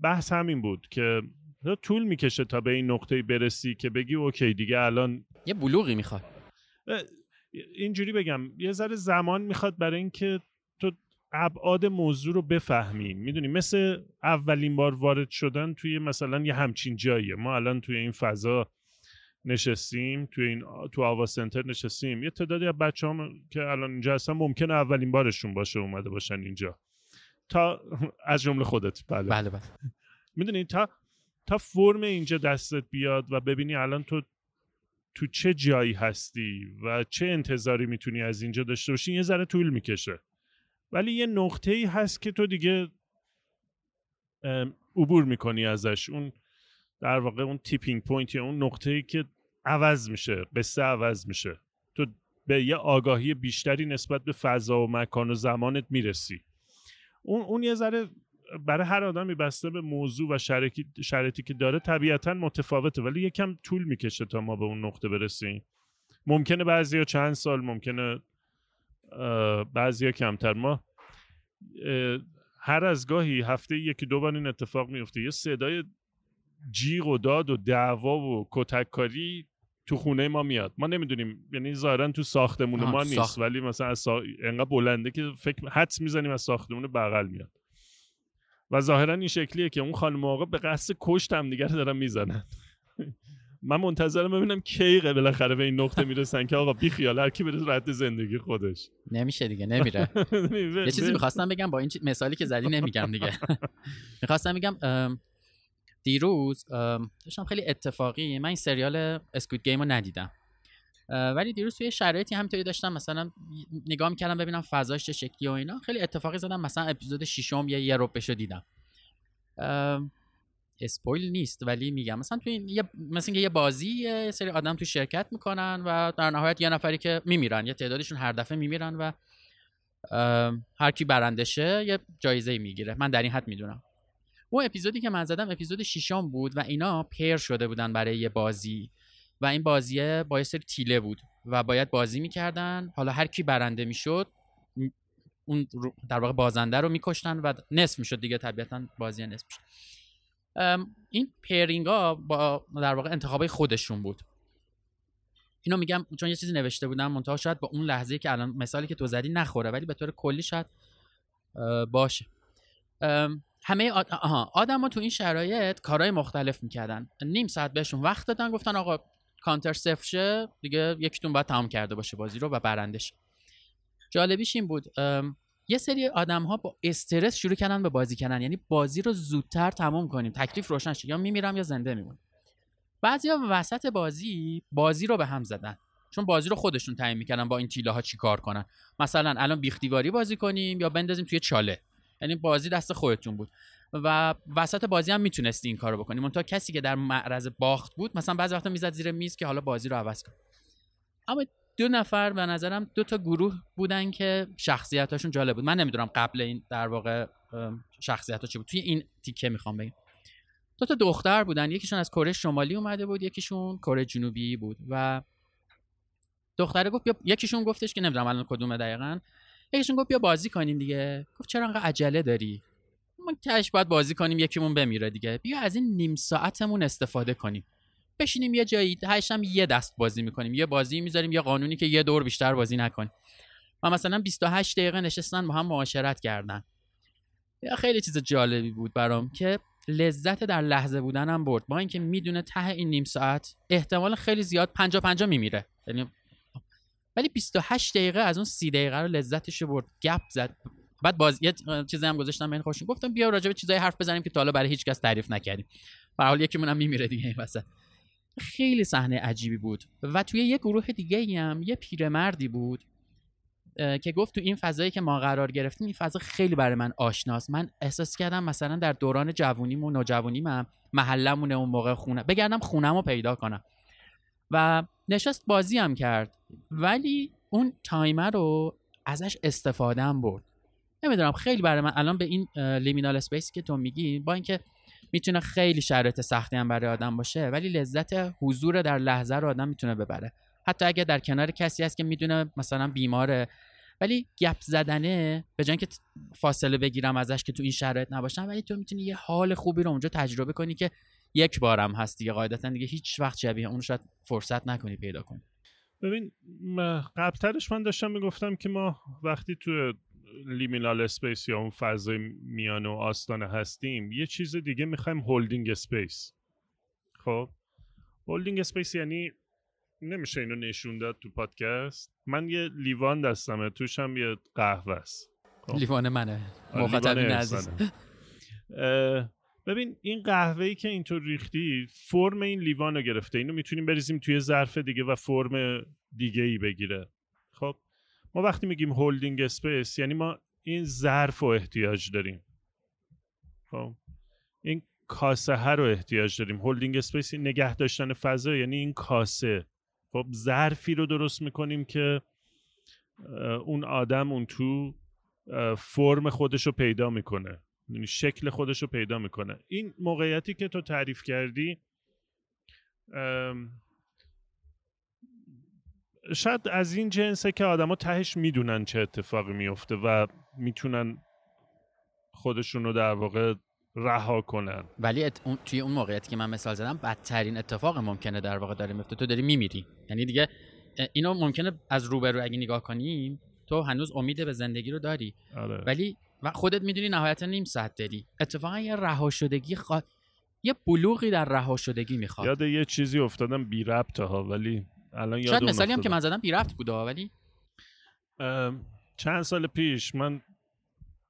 بحث همین بود که طول می‌کشه تا به این نقطه برسی که بگی اوکی دیگه الان یه بلوغی می‌خواد. اینجوری بگم. یه ذره زمان می‌خواد برای اینکه ابعاد موضوع رو بفهمیم. می‌دونی مثل اولین بار وارد شدن توی مثلا یه همچین جاییه. ما الان توی این فضا نشستیم توی این تو آوا سنتر نشستیم. یه تعدادی از بچه هم که الان اینجا هستن ممکنه اولین بارشون باشه اومده باشن اینجا. تا از جمله خودت. بله. بله بله. می‌دونی تا تا فرم اینجا دستت بیاد و ببینی الان تو تو چه جایی هستی و چه انتظاری می‌تونی از اینجا داشته باشی یه ذره طول می‌کشه. ولی یه نقطه ای هست که تو دیگه عبور می‌کنی ازش. اون در واقع اون tipping point یا اون نقطه ای که عوض میشه قصه عوض میشه. تو به یه آگاهی بیشتری نسبت به فضا و مکان و زمانت می‌رسی. اون اون یه ذره برای هر آدمی بسته به موضوع و شرایطی که داره طبیعتا متفاوته ولی یکم طول می‌کشه تا ما به اون نقطه برسیم. ممکنه بعضی چند سال ممکنه بعضی کمتر. ما هر از گاهی هفته یکی دو بار این اتفاق میفته یه صدای جیغ و داد و دعوا و کتککاری تو خونه ما میاد. ما نمی‌دونیم یعنی ظاهرا تو ساختمون ما نیست ولی مثلا از سا... انقدر بلنده که فکر حدس می‌زنیم از ساختمون بغل میاد. و ظاهرا این شکلیه که اون خانم آقا به قصد کشت هم دیگر دارن می‌زنن. من منتظرم ببینم کی بالاخره به این نقطه می‌رسن که آقا بی خیال هر کی بره رد زندگی خودش. نمیشه دیگه نمیره. یه چیزی می‌خواستم بگم با این مثالی که زدی نمیگم دیگه. می‌خواستم بگم دیروز داشتم خیلی اتفاقی من این سریال اسکوت گیم رو ندیدم. ولی دیروز توی شرایطی همینطوری داشتم مثلا نگاه می‌کردم ببینم فضاش چه شکلی و اینا خیلی اتفاقی زدم مثلا اپیزود ششم یه یه رو دیدم. اسپویل نیست ولی میگم مثلا توی یه مثلا یه بازی یه سری آدم تو شرکت می‌کنن و در نهایت یه نفری که میمیرن یه تعدادشون هر دفعه میمیرن و هر کی برندشه یه جایزه می‌گیره. من در این حد می‌دونم. اون اپیزودی که من زدم اپیزود ششم بود و اینا پیر شده بودن برای یه بازی و این بازیه با یه سری تیله بود و باید بازی می‌کردن. حالا هر کی برنده می‌شد اون در واقع بازنده رو میکشتن و نصف می‌شد دیگه طبیعتا بازی نصف می‌شد. این پیرینگ ها با در واقع انتخابای خودشون بود. اینو میگم چون یه چیزی نوشته بودم منتها شاید با اون لحظه که الان مثالی که تو زدی نخوره ولی به طور کلی شاید باشه. همه آد... آدم ها تو این شرایط کارهای مختلف می‌کردن. نیم ساعت بهشون وقت دادن گفتن آقا کانتر صفر شه دیگه یکیتون باید تمام کرده باشه بازی رو و برندش. جالبیش این بود یه سری آدم ها با استرس شروع کردن به بازی کردن. یعنی بازی رو زودتر تمام کنیم. تکلیف روشن شه. یا میمیرم یا زنده میمونم. بعضیا وسط بازی بازی رو به هم زدن. چون بازی رو خودشون تعیین می‌کردن با این تیله ها چیکار کنن. مثلا الان بیختیواری بازی کنیم یا بندازیم توی چاله. یعنی بازی دست خودتون بود. و وسط بازی هم می‌تونستی این کارو بکنی. تا کسی که در معرض باخت بود مثلا بعضی وقتا می‌زد زیر میز که حالا بازی رو عوض کن اما دو نفر به نظرم دو تا گروه بودن که شخصیتاشون جالب بود. من نمی‌دونم قبل این در واقع شخصیت ها چی بود. توی این تیکه می‌خوام بگم. دو تا دختر بودن. یکیشون از کره شمالی اومده بود یکیشون کره جنوبی بود و دختره گفت بیا یکیشون گفتش که نمی‌دونم الان کدومه دقیقا. یکیشون گفت بیا بازی کنیم دیگه. گفت چرا انقدر عجله داری؟ ما کش باید بازی کنیم یکیمون بمیره دیگه. بیا از این نیم ساعتمون استفاده کنیم. بشینیم یه جایی هشتم یه دست بازی می‌کنیم. یه بازی می‌ذاریم یه قانونی که یه دور بیشتر بازی نکنیم. و مثلا 28 دقیقه نشستن با هم معاشرت کردن. یا خیلی چیز جالبی بود برام که لذت در لحظه بودنم برد. با اینکه می‌دونه ته این نیم ساعت احتمال خیلی زیاد 50 50 میمیره. یعنی ولی 28 دقیقه از اون 30 دقیقه رو لذتش برد. گپ زد. بعد باز یه چیزی هم گذاشتم من خوشم گفتم بیا راجع به چیزای حرف بزنیم که تا حالا برای هیچ کس تعریف نکردیم. به حال یکیمون هم میمیره دیگه این وسط. خیلی صحنه عجیبی بود و توی یه گروه دیگه هم یه پیرمردی بود که گفت تو این فضایی که ما قرار گرفتیم این فضا خیلی برای من آشناست. من احساس کردم مثلا در دوران جوونیم و نوجوانیم محلمونه اون موقع خونه بگردم خونم رو پیدا کنم. و نشست بازی هم کرد. ولی اون تایمر رو ازش استفاده هم برد. نمی‌دونم خیلی برای من الان به این لیمینال اسپیسی که تو میگی با اینکه می‌تونه خیلی شرایط سختی هم برای آدم باشه ولی لذت حضور در لحظه رو آدم می‌تونه ببره. حتی اگه در کنار کسی هست که می‌دونه مثلا بیماره ولی گپ زدنه به جای که فاصله بگیرم ازش که تو این شرایط نباشم ولی تو می‌تونی یه حال خوبی رو اونجا تجربه کنی که یک بارم هست دیگه قاعدتا دیگه هیچ وقت شبیه اون شاید فرصت نکنی پیدا کنی. ببین قبلترش من داشتم می‌گفتم که ما وقتی تو liminal space یا اون فضای میانه و آستانه هستیم یه چیز دیگه می‌خوایم holding space خب؟ holding space یعنی نمیشه اینو نشون داد تو پادکست. من یه لیوان دستمه توش هم یه قهوه است. خب؟ لیوان منه. مخاطبین عزیز ببین این قهوه ای که اینطور ریختی فرم این لیوان رو گرفته. اینو می‌تونیم بریزیم توی ظرف دیگه و فرم دیگه ای بگیره. ما وقتی میگیم holding space یعنی ما این ظرف رو احتیاج داریم. خب؟ این کاسه ها رو احتیاج داریم. holding space نگه داشتن فضا یعنی این کاسه. خب ظرفی رو درست می‌کنیم که اون آدم اون تو فرم خودش رو پیدا می‌کنه. یعنی شکل خودش رو پیدا می‌کنه. این موقعیتی که تو تعریف کردی شاید از این جنسه که آدما تهش می‌دونن چه اتفاقی میفته و می‌تونن خودشون رو در واقع رها کنن. ولی توی اون موقعیتی که من مثال زدم بدترین اتفاق ممکنه در واقع داره میفته تو داری میمیری. یعنی دیگه اینو ممکنه از روبرو اگه نگاه کنیم تو هنوز امید به زندگی رو داری. آره. ولی و خودت می‌دونی نهایتا نیم ساعت داری. اتفاقا یه رها شدگی یه بلوغی در رها شدگی می‌خواد. یاد یه چیزی افتادم بی ربط ها ولی الان شاید مثالی هم که من زدم بی ربط بوده ولی چند سال پیش من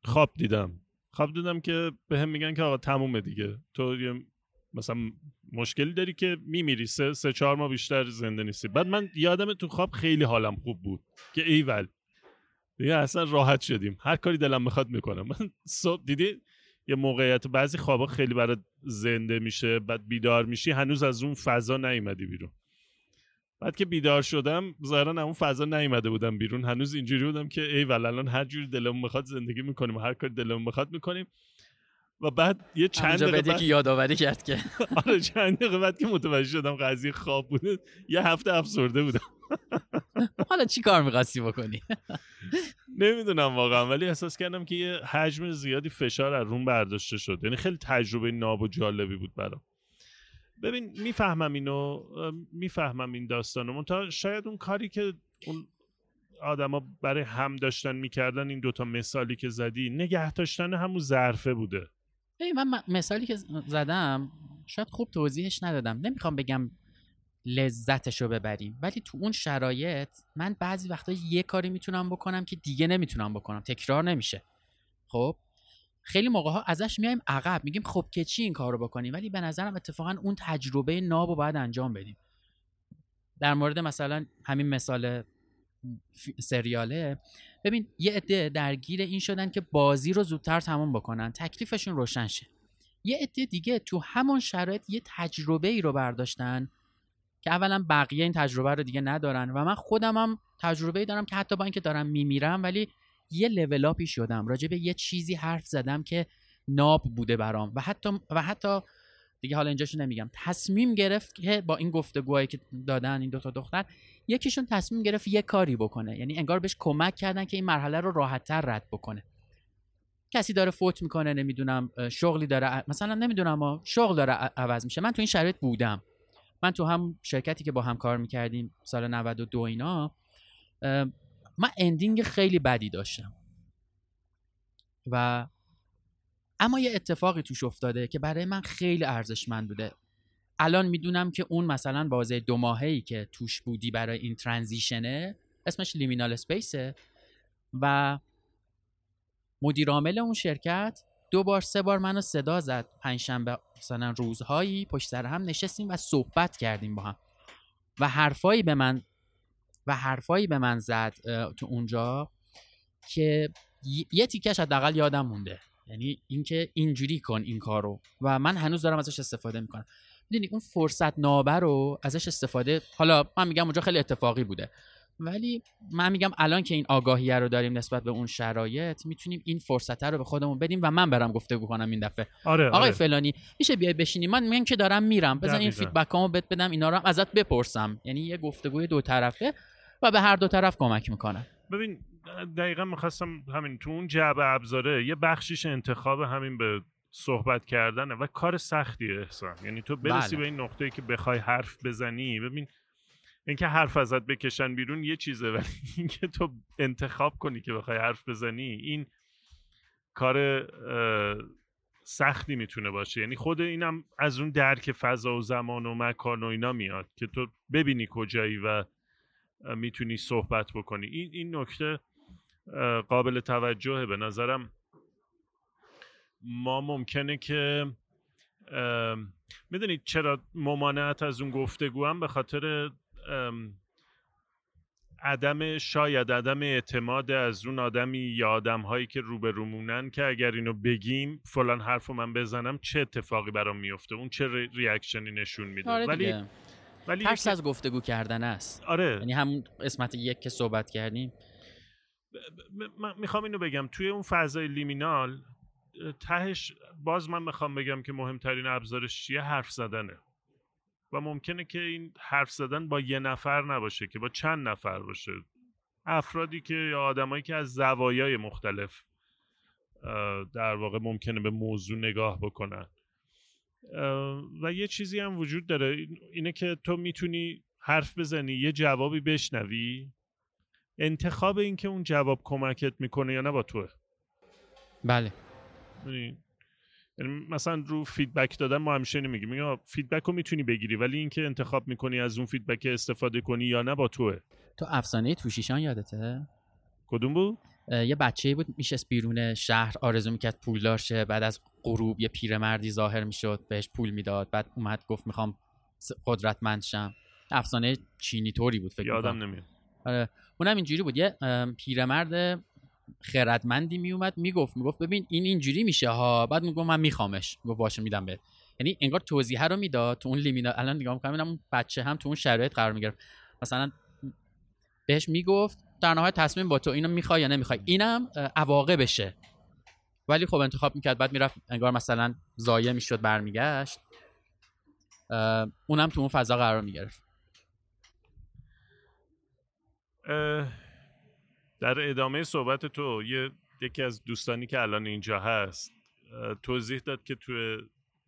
خواب دیدم. خواب دیدم که به هم میگن که آقا تمومه دیگه. تو یه مثلا مشکلی داری که میمیری. سه, سه چهار ماه بیشتر زنده نیستی. بعد من یادم تو خواب خیلی حالم خوب بود. که ایول. دیگه اصلا راحت شدیم. هر کاری دلم می‌خواد می‌کنم. من صبح دیدی؟ یه موقعیت بعضی خوابا خیلی برات زنده میشه بعد بیدار میشی هنوز از اون فضا نیومدی بیرون. بعد که بیدار شدم ظاهرا اون فضا نیومده بودم بیرون. هنوز اینجوری بودم که ای الان هر جوری دلمون می‌خواد زندگی می‌کنیم و هر کاری دلمون می‌خواد می‌کنیم. و بعد یه چند دقیقه بعد... که یادآوری کرد که. آره چند دقیقه بعد که متوجه شدم قضیه خواب بوده یه هفته افسرده بودم. حالا چی کار می‌خواستی بکنی؟ نمی‌دونم واقعا ولی احساس کردم که یه حجم زیادی فشار از روم برداشته شد. یعنی خیلی تجربه ناب و جالبی بود برام. ببین می‌فهمم اینو می‌فهمم این داستانو. تا شاید اون کاری که اون آدما برای هم داشتن می‌کردن این دوتا مثالی که زدی نگه داشتن همون ظرفه بوده. ای من مثالی که زدم شاید خوب توضیحش ندادم. نمی‌خوام بگم لذتش رو ببریم ولی تو اون شرایط من بعضی وقتا یه کاری می‌تونم بکنم که دیگه نمی‌تونم بکنم. تکرار نمیشه. خب؟ خیلی موقع ها ازش میایم عقب میگیم خب که چی این کار رو بکنیم؟ ولی به نظرم اتفاقا اون تجربه ناب رو باید انجام بدیم. در مورد مثلا همین مثال سریاله ببین یه عده درگیر این شدن که بازی رو زودتر تموم بکنن تکلیفشون روشن شه. یه عده دیگه تو همون شرایط یه تجربه ای رو برداشتن که اولا بقیه این تجربه رو دیگه ندارن و من خودم هم تجربه دارم که حتی با اینکه دارم میمیرم ولی یه لول اپی شدم. راجع به یه چیزی حرف زدم که ناب بوده برام. و حتی و حتی دیگه حالا اینجاشو نمیگم. تصمیم گرفت که با این گفتگوهایی که دادن این دوتا دختر یکیشون تصمیم گرفت یه کاری بکنه. یعنی انگار بهش کمک کردن که این مرحله رو راحتتر رد بکنه. کسی داره فوت می‌کنه نمی‌دونم شغلی داره مثلا نمی‌دونم شغل داره عوض میشه. من تو این شرایط بودم. من تو هم شرکتی که با هم کار می‌کردیم سال 92 اینا من اندینگ خیلی بدی داشتم. و اما یه اتفاقی توش افتاده که برای من خیلی ارزشمند بوده. الان می‌دونم که اون مثلا بازه دو ماهی که توش بودی برای این ترانزیشنه اسمش لیمینال سپیسه و مدیر عامل اون شرکت دو بار سه بار منو صدا زد. پنجشنبه مثلا روزهایی پشت سر هم نشستیم و صحبت کردیم با هم. و حرفایی به من و حرفایی به من زد تو اونجا که یه تیکش حداقل یادم مونده. یعنی اینکه اینجوری کن این کارو. و من هنوز دارم ازش استفاده می‌کنم. می‌دونی اون فرصت نابه رو ازش استفاده حالا من میگم اونجا خیلی اتفاقی بوده. ولی من میگم الان که این آگاهی رو داریم نسبت به اون شرایط می‌تونیم این فرصت رو به خودمون بدیم و من برم گفتگو کنم این دفعه. آره آقای آره. فلانی میشه بیای بشینی؟ من من که دارم میرم. بزن این فیدبکامو بهت بدم اینا رو هم ازت بپرسم. یعنی یه گفتگوی دو طرفه. و به هر دو طرف کمک می‌کنه. ببین دقیقا می‌خواستم همین تو اون جعبه ابزاره یه بخشیش انتخاب همین به صحبت کردنه و کار سختیه احسان. یعنی تو برسی بله. به این نقطه که بخوای حرف بزنی ببین اینکه حرف ازت بکشن بیرون یه چیزه ولی اینکه تو انتخاب کنی که بخوای حرف بزنی این کار سختی می‌تونه باشه. یعنی خود اینم از اون درک فضا و زمان و مکان و اینا میاد که تو ببینی کجایی و می‌تونی صحبت بکنی. این این نکته قابل توجهه به نظرم. ما ممکنه که می‌دونید چرا ممانعت از اون گفتگو هم به خاطر عدم شاید عدم اعتماد از اون آدمی یا آدم هایی که روبرومونن که اگر اینو بگیم فلان حرف من بزنم چه اتفاقی برام میفته اون چه ریاکشنی نشون میده؟ آره ولی. ولی ترس یکی- از گفتگو کردن است. آره. یعنی همون قسمت یک که صحبت کردیم. من می‌خوام اینو بگم. توی اون فضای لیمینال تهش باز من می‌خوام بگم که مهمترین ابزارش چیه؟ حرف زدنه. و ممکنه که این حرف زدن با یه نفر نباشه که با چند نفر باشه. افرادی که یا آدمایی که از زوایای مختلف در واقع ممکنه به موضوع نگاه بکنن. و یه چیزی هم وجود داره. این- اینه که تو می‌تونی حرف بزنی یه جوابی بشنوی. انتخاب این که اون جواب کمکت می‌کنه یا نه با توه. بله. یعنی یعنی مثلا رو feedback دادن ما همیشه اینو میگیم. میگم feedback رو می‌تونی بگیری ولی اینکه انتخاب می‌کنی از اون feedback استفاده کنی یا نه با توه. تو افسانه توشیشان یادته؟ کدوم بود؟ یه بچه بود میشست بیرون شهر آرزو می‌کرد پولدار شه بعد از غروب یه پیرمردی ظاهر می‌شد بهش پول می‌داد بعد اومد گفت می‌خوام قدرتمند شم. افسانه چینی طوری بود فکر یادم نمیاد. آره اونم اینجوری بود. یه پیرمرد خردمندی میومد می‌گفت می‌گفت ببین این اینجوری میشه ها. بعد می‌گفت من میخوامش. گفت باشه میدم بهت. یعنی انگار توضیح رو می‌داد تو اون لیمینا. الان نگاه می‌کنم اون بچه هم تو اون شرایط قرار می‌گرفت. مثلا بهش می‌گفت در نهایت تصمیم با تو اینو می‌خوای یا نمی‌خوای؟ اینم عواقبشه. ولی خب انتخاب می‌کرد بعد می‌رفت انگار مثلا ضایع می‌شد برمیگشت. اونم تو اون فضا قرار می‌گرفت. در ادامه صحبت تو یه یکی از دوستانی که الان اینجا هست توضیح داد که توی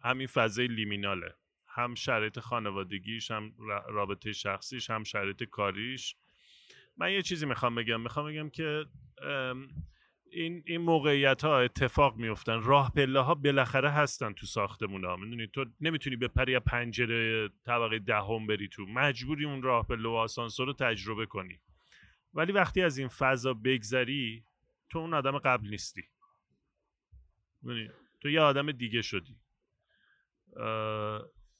همین فضای لیمیناله. هم شرایط خانوادگیش هم رابطه شخصیش هم شرایط کاریش. من یه چیزی می‌خوام بگم. می‌خوام بگم که این این موقعیت ها اتفاق میفتن راه پله ها بالاخره هستن تو ساختمون ها می‌دونی تو نمی‌تونی به از پنجره طبقه دهم بری تو. مجبوری اون راه پله و آسانسور رو تجربه کنی. ولی وقتی از این فضا بگذری تو اون آدم قبل نیستی. می‌دونی؟ تو یه آدم دیگه شدی.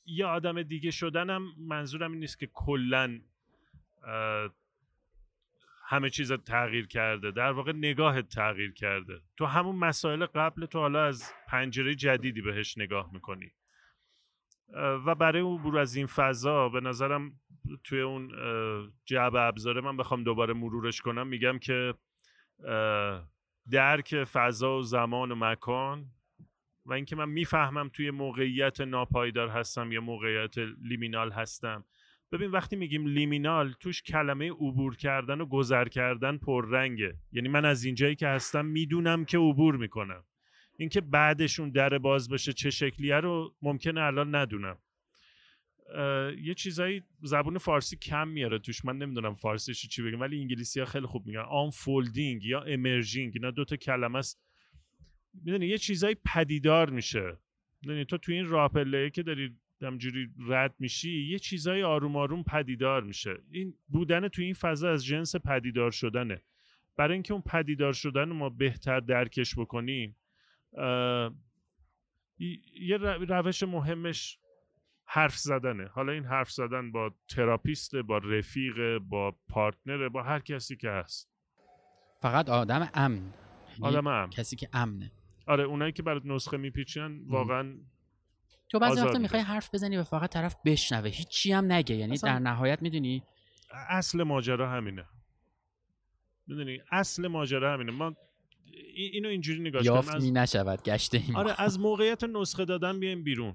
یه آدم دیگه شدنم منظورم این نیست که کلا همه چیز تغییر کرده در واقع نگاهت تغییر کرده. تو همون مسائل قبل تو حالا از پنجره جدیدی بهش نگاه می‌کنی. و برای عبور از این فضا به نظرم توی اون جعب ابزاره من بخوام دوباره مرورش کنم میگم که درک فضا و زمان و مکان و اینکه من می‌فهمم توی موقعیت ناپایدار هستم یا موقعیت لیمینال هستم. ببین وقتی میگیم لیمینال توش کلمه عبور کردن و گذر کردن پررنگه. یعنی من از اینجایی که هستم می‌دونم که عبور می‌کنم. اینکه بعدشون در باز بشه چه شکلیه رو ممکنه الان ندونم. یه چیزایی زبون فارسی کم میاره توش. من نمی‌دونم فارسیش چی بگم ولی انگلیسی ها خیلی خوب میگن. unfolding یا emerging اینا دوتا کلمه است. می‌دونی یه چیزایی پدیدار میشه. می‌دونی تو تو این راه پله که داری همجوری رد میشی یه چیزای آروم آروم پدیدار میشه. این بودن تو این فضا از جنس پدیدار شدنه. برای اینکه اون پدیدار شدن ما بهتر درکش بکنیم یه روش مهمش حرف زدنه. حالا این حرف زدن با therapist با رفیق با partner با هر کسی که هست. فقط آدم امن. آدم امن. کسی که امنه. آره اونایی که برات نسخه میپیچن واقعا تو بعضی وقتا می‌خوای حرف بزنی و فقط طرف بشنوه. هیچی هم نگه. یعنی در نهایت می‌دونی؟ اصل ماجرا همینه. می‌دونی؟ اصل ماجرا همینه. ما اینو اینجوری نگاه یافت می نشود گشته ایم آره از موقعیت نسخه دادن بیایم بیرون.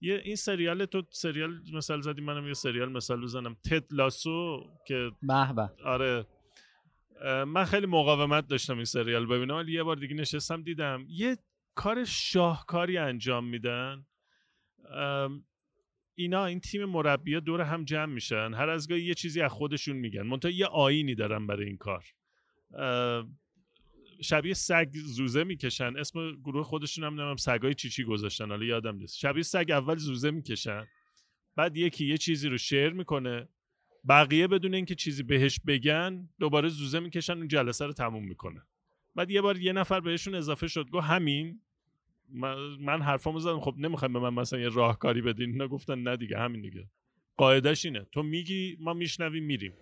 یه این سریال تو سریال مثال زدی منم یه سریال مثال بزنم. تد لاسو که به آره. من خیلی مقاومت داشتم این سریال ببینم ولی یه بار دیگه نشستم دیدم. یه کار شاهکاری انجام میدن اینا این تیم مربی دور هم جمع میشن. هر از گاهی یه چیزی از خودشون میگن. منتها یه آینی دارن برای این کار. شبیه سگ زوزه می‌کشن. اسم گروه خودشون هم نمیم سگای چی چی گذاشتن حالا یادم نیست. شبیه سگ اول زوزه می‌کشن بعد یکی یه چیزی رو شیر می‌کنه. بقیه بدون اینکه چیزی بهش بگن دوباره زوزه می‌کشن اون جلسه رو تموم می‌کنه. بعد یه بار یه نفر بهشون اضافه شد گفت همین. من حرفامو زدم. خب نمی‌خوایم به من مثلا یه راهکاری بدین. اینا گفتن نه دیگه همین دیگه. قاعدش اینه. تو میگی ما میشنویم میریم.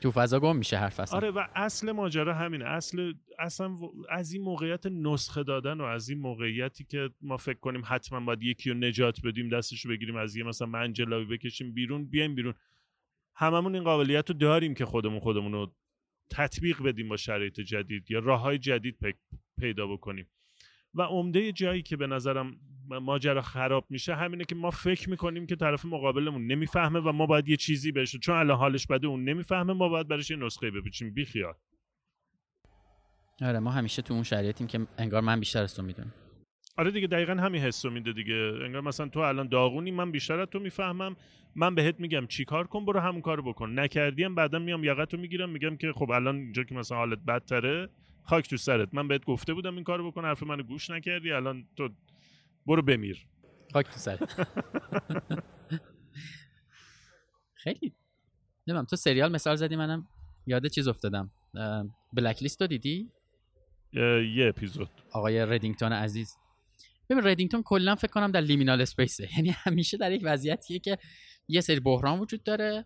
تو فضا گم میشه حرف اصلا. آره و اصل ماجرا همینه. اصل اصلا از این موقعیت نسخه دادن و از این موقعیتی که ما فکر کنیم حتما باید یکی رو نجات بدیم دستش رو بگیریم از یه مثلا منجلاوی بکشیم بیرون بیایم بیرون. هممون این قابلیت رو داریم که خودمون خودمون رو تطبیق بدیم با شرایط جدید یا راه های جدید پیدا بکنیم. و عمده جایی که به نظرم ماجرا خراب میشه همینه که ما فکر می‌کنیم که طرف مقابلمون نمی‌فهمه و ما باید یه چیزی بهش چون الان حالش بده اون نمی‌فهمه ما باید برش یه نسخه بپیچیم. بی خیال. آره ما همیشه تو اون شرایطیم که انگار من بیشتر از تو می‌دونم. آره دیگه دقیقا همین حسو میده دیگه. انگار مثلا تو الان داغونی من بیشتر از تو می‌فهمم. من بهت میگم چی کار کن برو همون کارو بکن. نکردیم بعدا میام یقتو می‌گیرم میگم که خب الان اینجا که مثلا حالت بدتره. خاک تو سرت. من بهت گفته بودم این کارو بکن حرف منو گوش نکردی الان تو برو بمیر. خاک تو سرت. خیلی. نمیم تو سریال مثال زدی منم یاد چیز افتادم. بلک لیست رو دیدی؟ یه اپیزود. آقای ردینگتون عزیز. ببین ردینگتون کلا فکر کنم در لیمینال اسپیسه یعنی همیشه در یک وضعیتیه که یه سری بحران وجود داره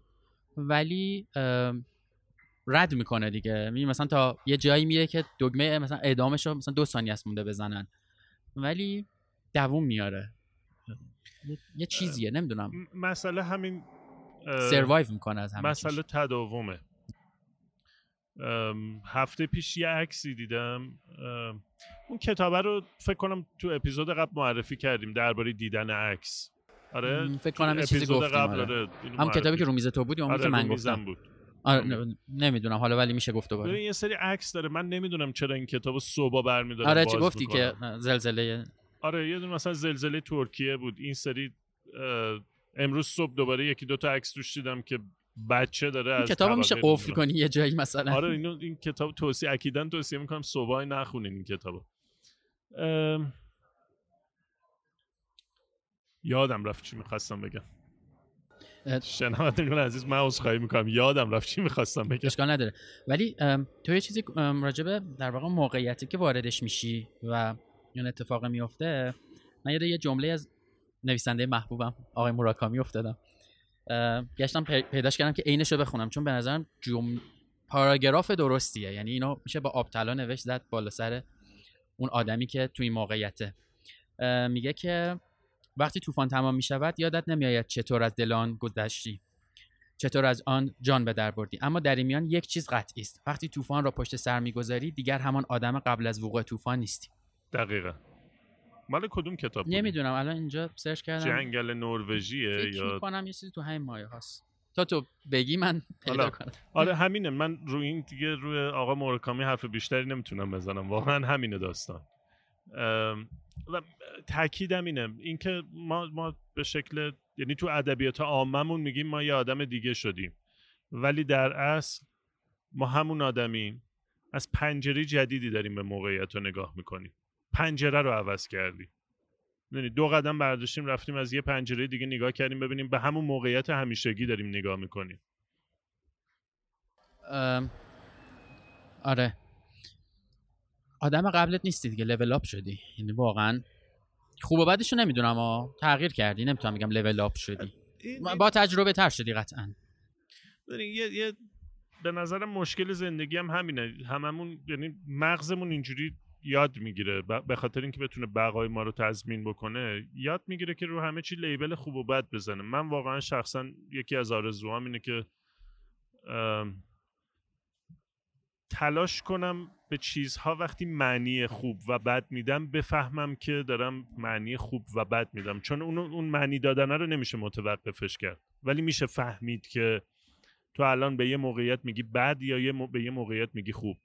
ولی رد می‌کنه دیگه. می مثلا تا یه جایی میره که دگمه مثلا اعدامش رو مثلا دو ثانیه است مونده بزنن. ولی دووم میاره. یه چیزیه نمی‌دونم. مسئله همین سروایو می‌کنه از همه مسئله تداومه. هفته پیش یه عکسی دیدم. اون کتابه رو فکر کنم تو اپیزود قبل معرفی کردیم درباره دیدن عکس. آره؟ فکر کنم یه چیزی گفتیم قبل آره. هم کتابی که رو میز تو بود یا اون آره که من گفتم؟ بود. آره نمی‌دونم. حالا ولی میشه گفت دوباره. یه سری عکس داره. من نمی‌دونم چرا این کتابو صبح برمیدارم آره چی گفتی که زلزله؟ آره یه دونه مثلا زلزله ترکیه بود. این سری امروز صبح دوباره یکی دو تا عکس توش دیدم که بچه داره این از کتاب میشه قفل کنی یه جایی مثلا. آره اینو این کتاب توصیه اکیدن توصیه می‌کنم صبح نخونین این کتابو. یادم رفت چی می‌خواستم بگم. شنوندگان عزیز من عذرخواهی می‌کنم. یادم رفت چی می‌خواستم بگم. اشکال نداره. ولی تو یه چیزی راجبه در واقع موقعیتی که واردش میشی و اون اتفاق میفته من یاد یه جمله از نویسنده محبوبم آقای موراکامی افتادم. گشتم پیداش کردم که عینش رو بخونم چون به نظرم جم... پاراگراف درستیه. یعنی اینو میشه با آبطلا نوشت زد بالا سر اون آدمی که تو این موقعیته. میگه که وقتی طوفان تمام می‌شود یادت نمیآید چطور از دلان گذشتی. چطور از آن جان به در بردی. اما در این میان یک چیز قطعی است. وقتی طوفان را پشت سر می‌گذاری دیگر همان آدم قبل از وقوع طوفان نیستی. دقیقا. مال کدوم کتاب؟ نمی‌دونم. الان اینجا سرچ کردم. جنگل نروژیه یا می‌کنم یه چیزی تو همین مایه هاست. تا تو بگی من پیدا. کنم. آره همینه. من روی این دیگه روی آقا مورکامی حرف بیشتری نمی‌تونم بزنم. واقعا همینه داستان. تاکیدم اینه. اینکه ما ما به شکل یعنی تو ادبیات عاممون میگیم ما یه آدم دیگه شدیم. ولی در اصل ما همون آدمیم. از پنجره جدیدی داریم به موقعیت رو نگاه می‌کنیم. پنجره رو عوض کردیم. یعنی دو قدم برداشتیم رفتیم از یه پنجره دیگه نگاه کردیم ببینیم به همون موقعیت همیشگی داریم نگاه می‌کنیم. آره. آدم قبلت نیستی دیگه لول اپ شدی. یعنی واقعا خوب و بدش رو نمی‌دونم اما تغییر کردی نمی‌تونم بگم لول اپ شدی. با تجربه تر شدی قطعا. یه, یه به نظرم مشکل زندگی هم همینه. هممون یعنی مغزمون اینجوری یاد می‌گیره. به خاطر اینکه بتونه بقای ما رو تضمین بکنه یاد می‌گیره که رو همه چی لیبل خوب و بد بزنه. من واقعا شخصا یکی از آرزوهام اینه که تلاش کنم به چیزها وقتی معنی خوب و بد میدم بفهمم که دارم معنی خوب و بد میدم. چون اون اون معنی دادنه رو نمیشه متوقفش کرد. ولی میشه فهمید که تو الان به یه موقعیت میگی بد یا یه مو- به یه موقعیت میگی خوب.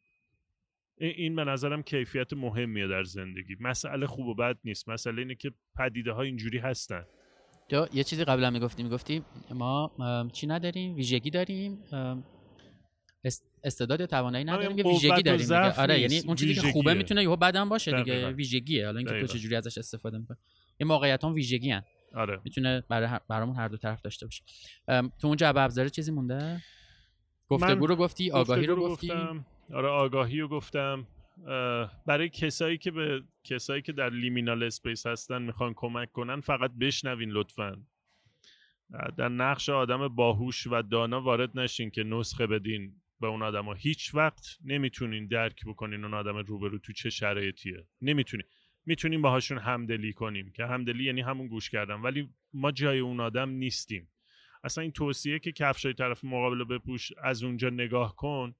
ای- این به نظرم کیفیت مهمیه در زندگی. مسئله خوب و بد نیست. مسئله اینه که پدیده ها اینجوری هستن. تو یه چیزی قبلا می‌گفتی می‌گفتی ما چی نداریم؟ ویژگی داریم. استعداد توانایی آره، نداریم قوت ویژگی داریم دیگه. آره یعنی اون چیزی که خوبه. می‌تونه یهو بدم باشه دیگه دقیقاً. ویژگیه حالا اینکه تو. چجوری ازش استفاده می‌کنی یه موقعیت هم ویژگی هن. آره می‌تونه برای برامون هر دو طرف داشته باشه تو اون جعبه ابزار چیزی مونده گفتگو رو گفتی آگاهی رو گفتی گفتم آره آگاهی رو گفتم برای کسایی که به کسایی که در لیمینال اسپیس هستن می‌خوان کمک کنن فقط بشنوین لطفا در نقش آدم باهوش و دانا وارد نشین که نسخه بدین به اون آدم ها. هیچ وقت نمی‌تونین درک بکنین اون آدم روبرو تو چه شرایطیه. نمی‌تونین. می‌تونیم باهاشون همدلی کنیم که همدلی یعنی همون گوش کردن. ولی ما جای اون آدم نیستیم. اصلا این توصیه که کفشای طرف مقابل رو بپوش از اونجا نگاه کن.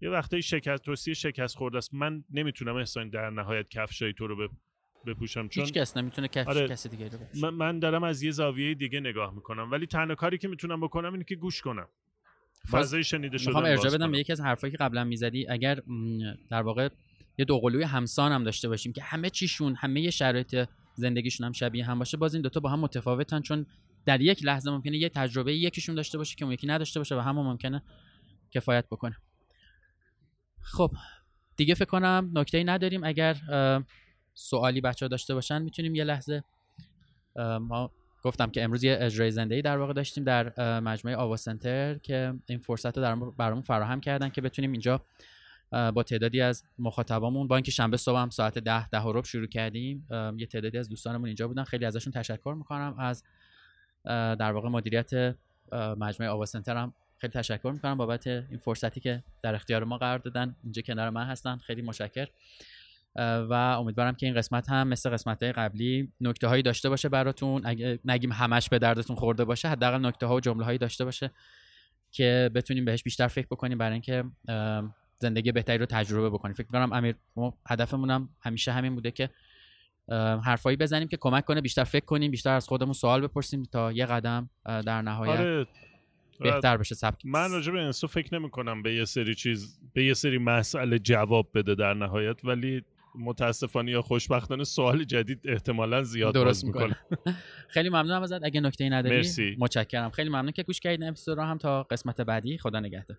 یه وقتایی شکست توصیه شکست خورده است. من نمی‌تونم احسان در نهایت کفشای تو رو بپ- بپوشم چون هیچ کس نمی‌تونه کفش آره. کسی دیگه رو. من, من دارم از یه زاویه دیگه نگاه می‌کنم. ولی تنها کاری که می‌تونم بکنم اینه که گوش کنم. فضای شنیده شدن می‌خوام ارجاع بدم. به یکی از حرفایی که قبلا می‌زدی اگر در واقع یه دوقلوی همسان هم داشته باشیم که همه چیشون همه شرایط زندگیشون هم شبیه هم باشه باز این دوتا با هم متفاوتن چون در یک لحظه ممکنه یه تجربه یکیشون داشته باشه که اون یکی نداشته باشه و همون ممکنه کفایت بکنه خب دیگه فکر کنم نکته نداریم اگر سوالی بچه ها داشته باشن می‌تونیم یه لحظه ما گفتم که امروز یه اجرای زنده ای در واقع داشتیم در مجموعه آوا سنتر که این فرصت رو برامون فراهم کردن که بتونیم اینجا با تعدادی از مخاطبامون با اینکه شنبه صبح هم ساعت ده ده و ربع شروع کردیم یه تعدادی از دوستانمون اینجا بودن. خیلی ازشون تشکر می‌کنم. از در واقع مدیریت مجموعه آوا سنتر هم خیلی تشکر می‌کنم بابت این فرصتی که در اختیار ما قرار دادن اینجا کنار من هستن. خیلی مشکر و امیدوارم که این قسمت هم مثل قسمت های قبلی نکته هایی داشته باشه براتون. اگه نگیم همش به دردتون خورده باشه حداقل نکته ها و جمله هایی داشته باشه که بتونیم بهش بیشتر فکر بکنیم برای اینکه زندگی بهتری رو تجربه بکنیم. فکر کنم امیر هدفمون هم همیشه همین بوده که حرفایی بزنیم که کمک کنه بیشتر فکر کنیم بیشتر از خودمون سوال بپرسیم تا یه قدم در نهایت آره. بهتر بشه سبک. من راجع به انسو فکر نمی کنم به یه سری چیز به یه سری مسئله جواب بده در نهایت ولی متاسفانه یا خوشبختانه سوال جدید احتمالا زیاد درست می‌کنه. خیلی ممنونم ازت. اگه نکته ای نداری مرسی. متشکرم. خیلی ممنون که گوش کردید اپیزود رو هم تا قسمت بعدی. خدا نگهدار.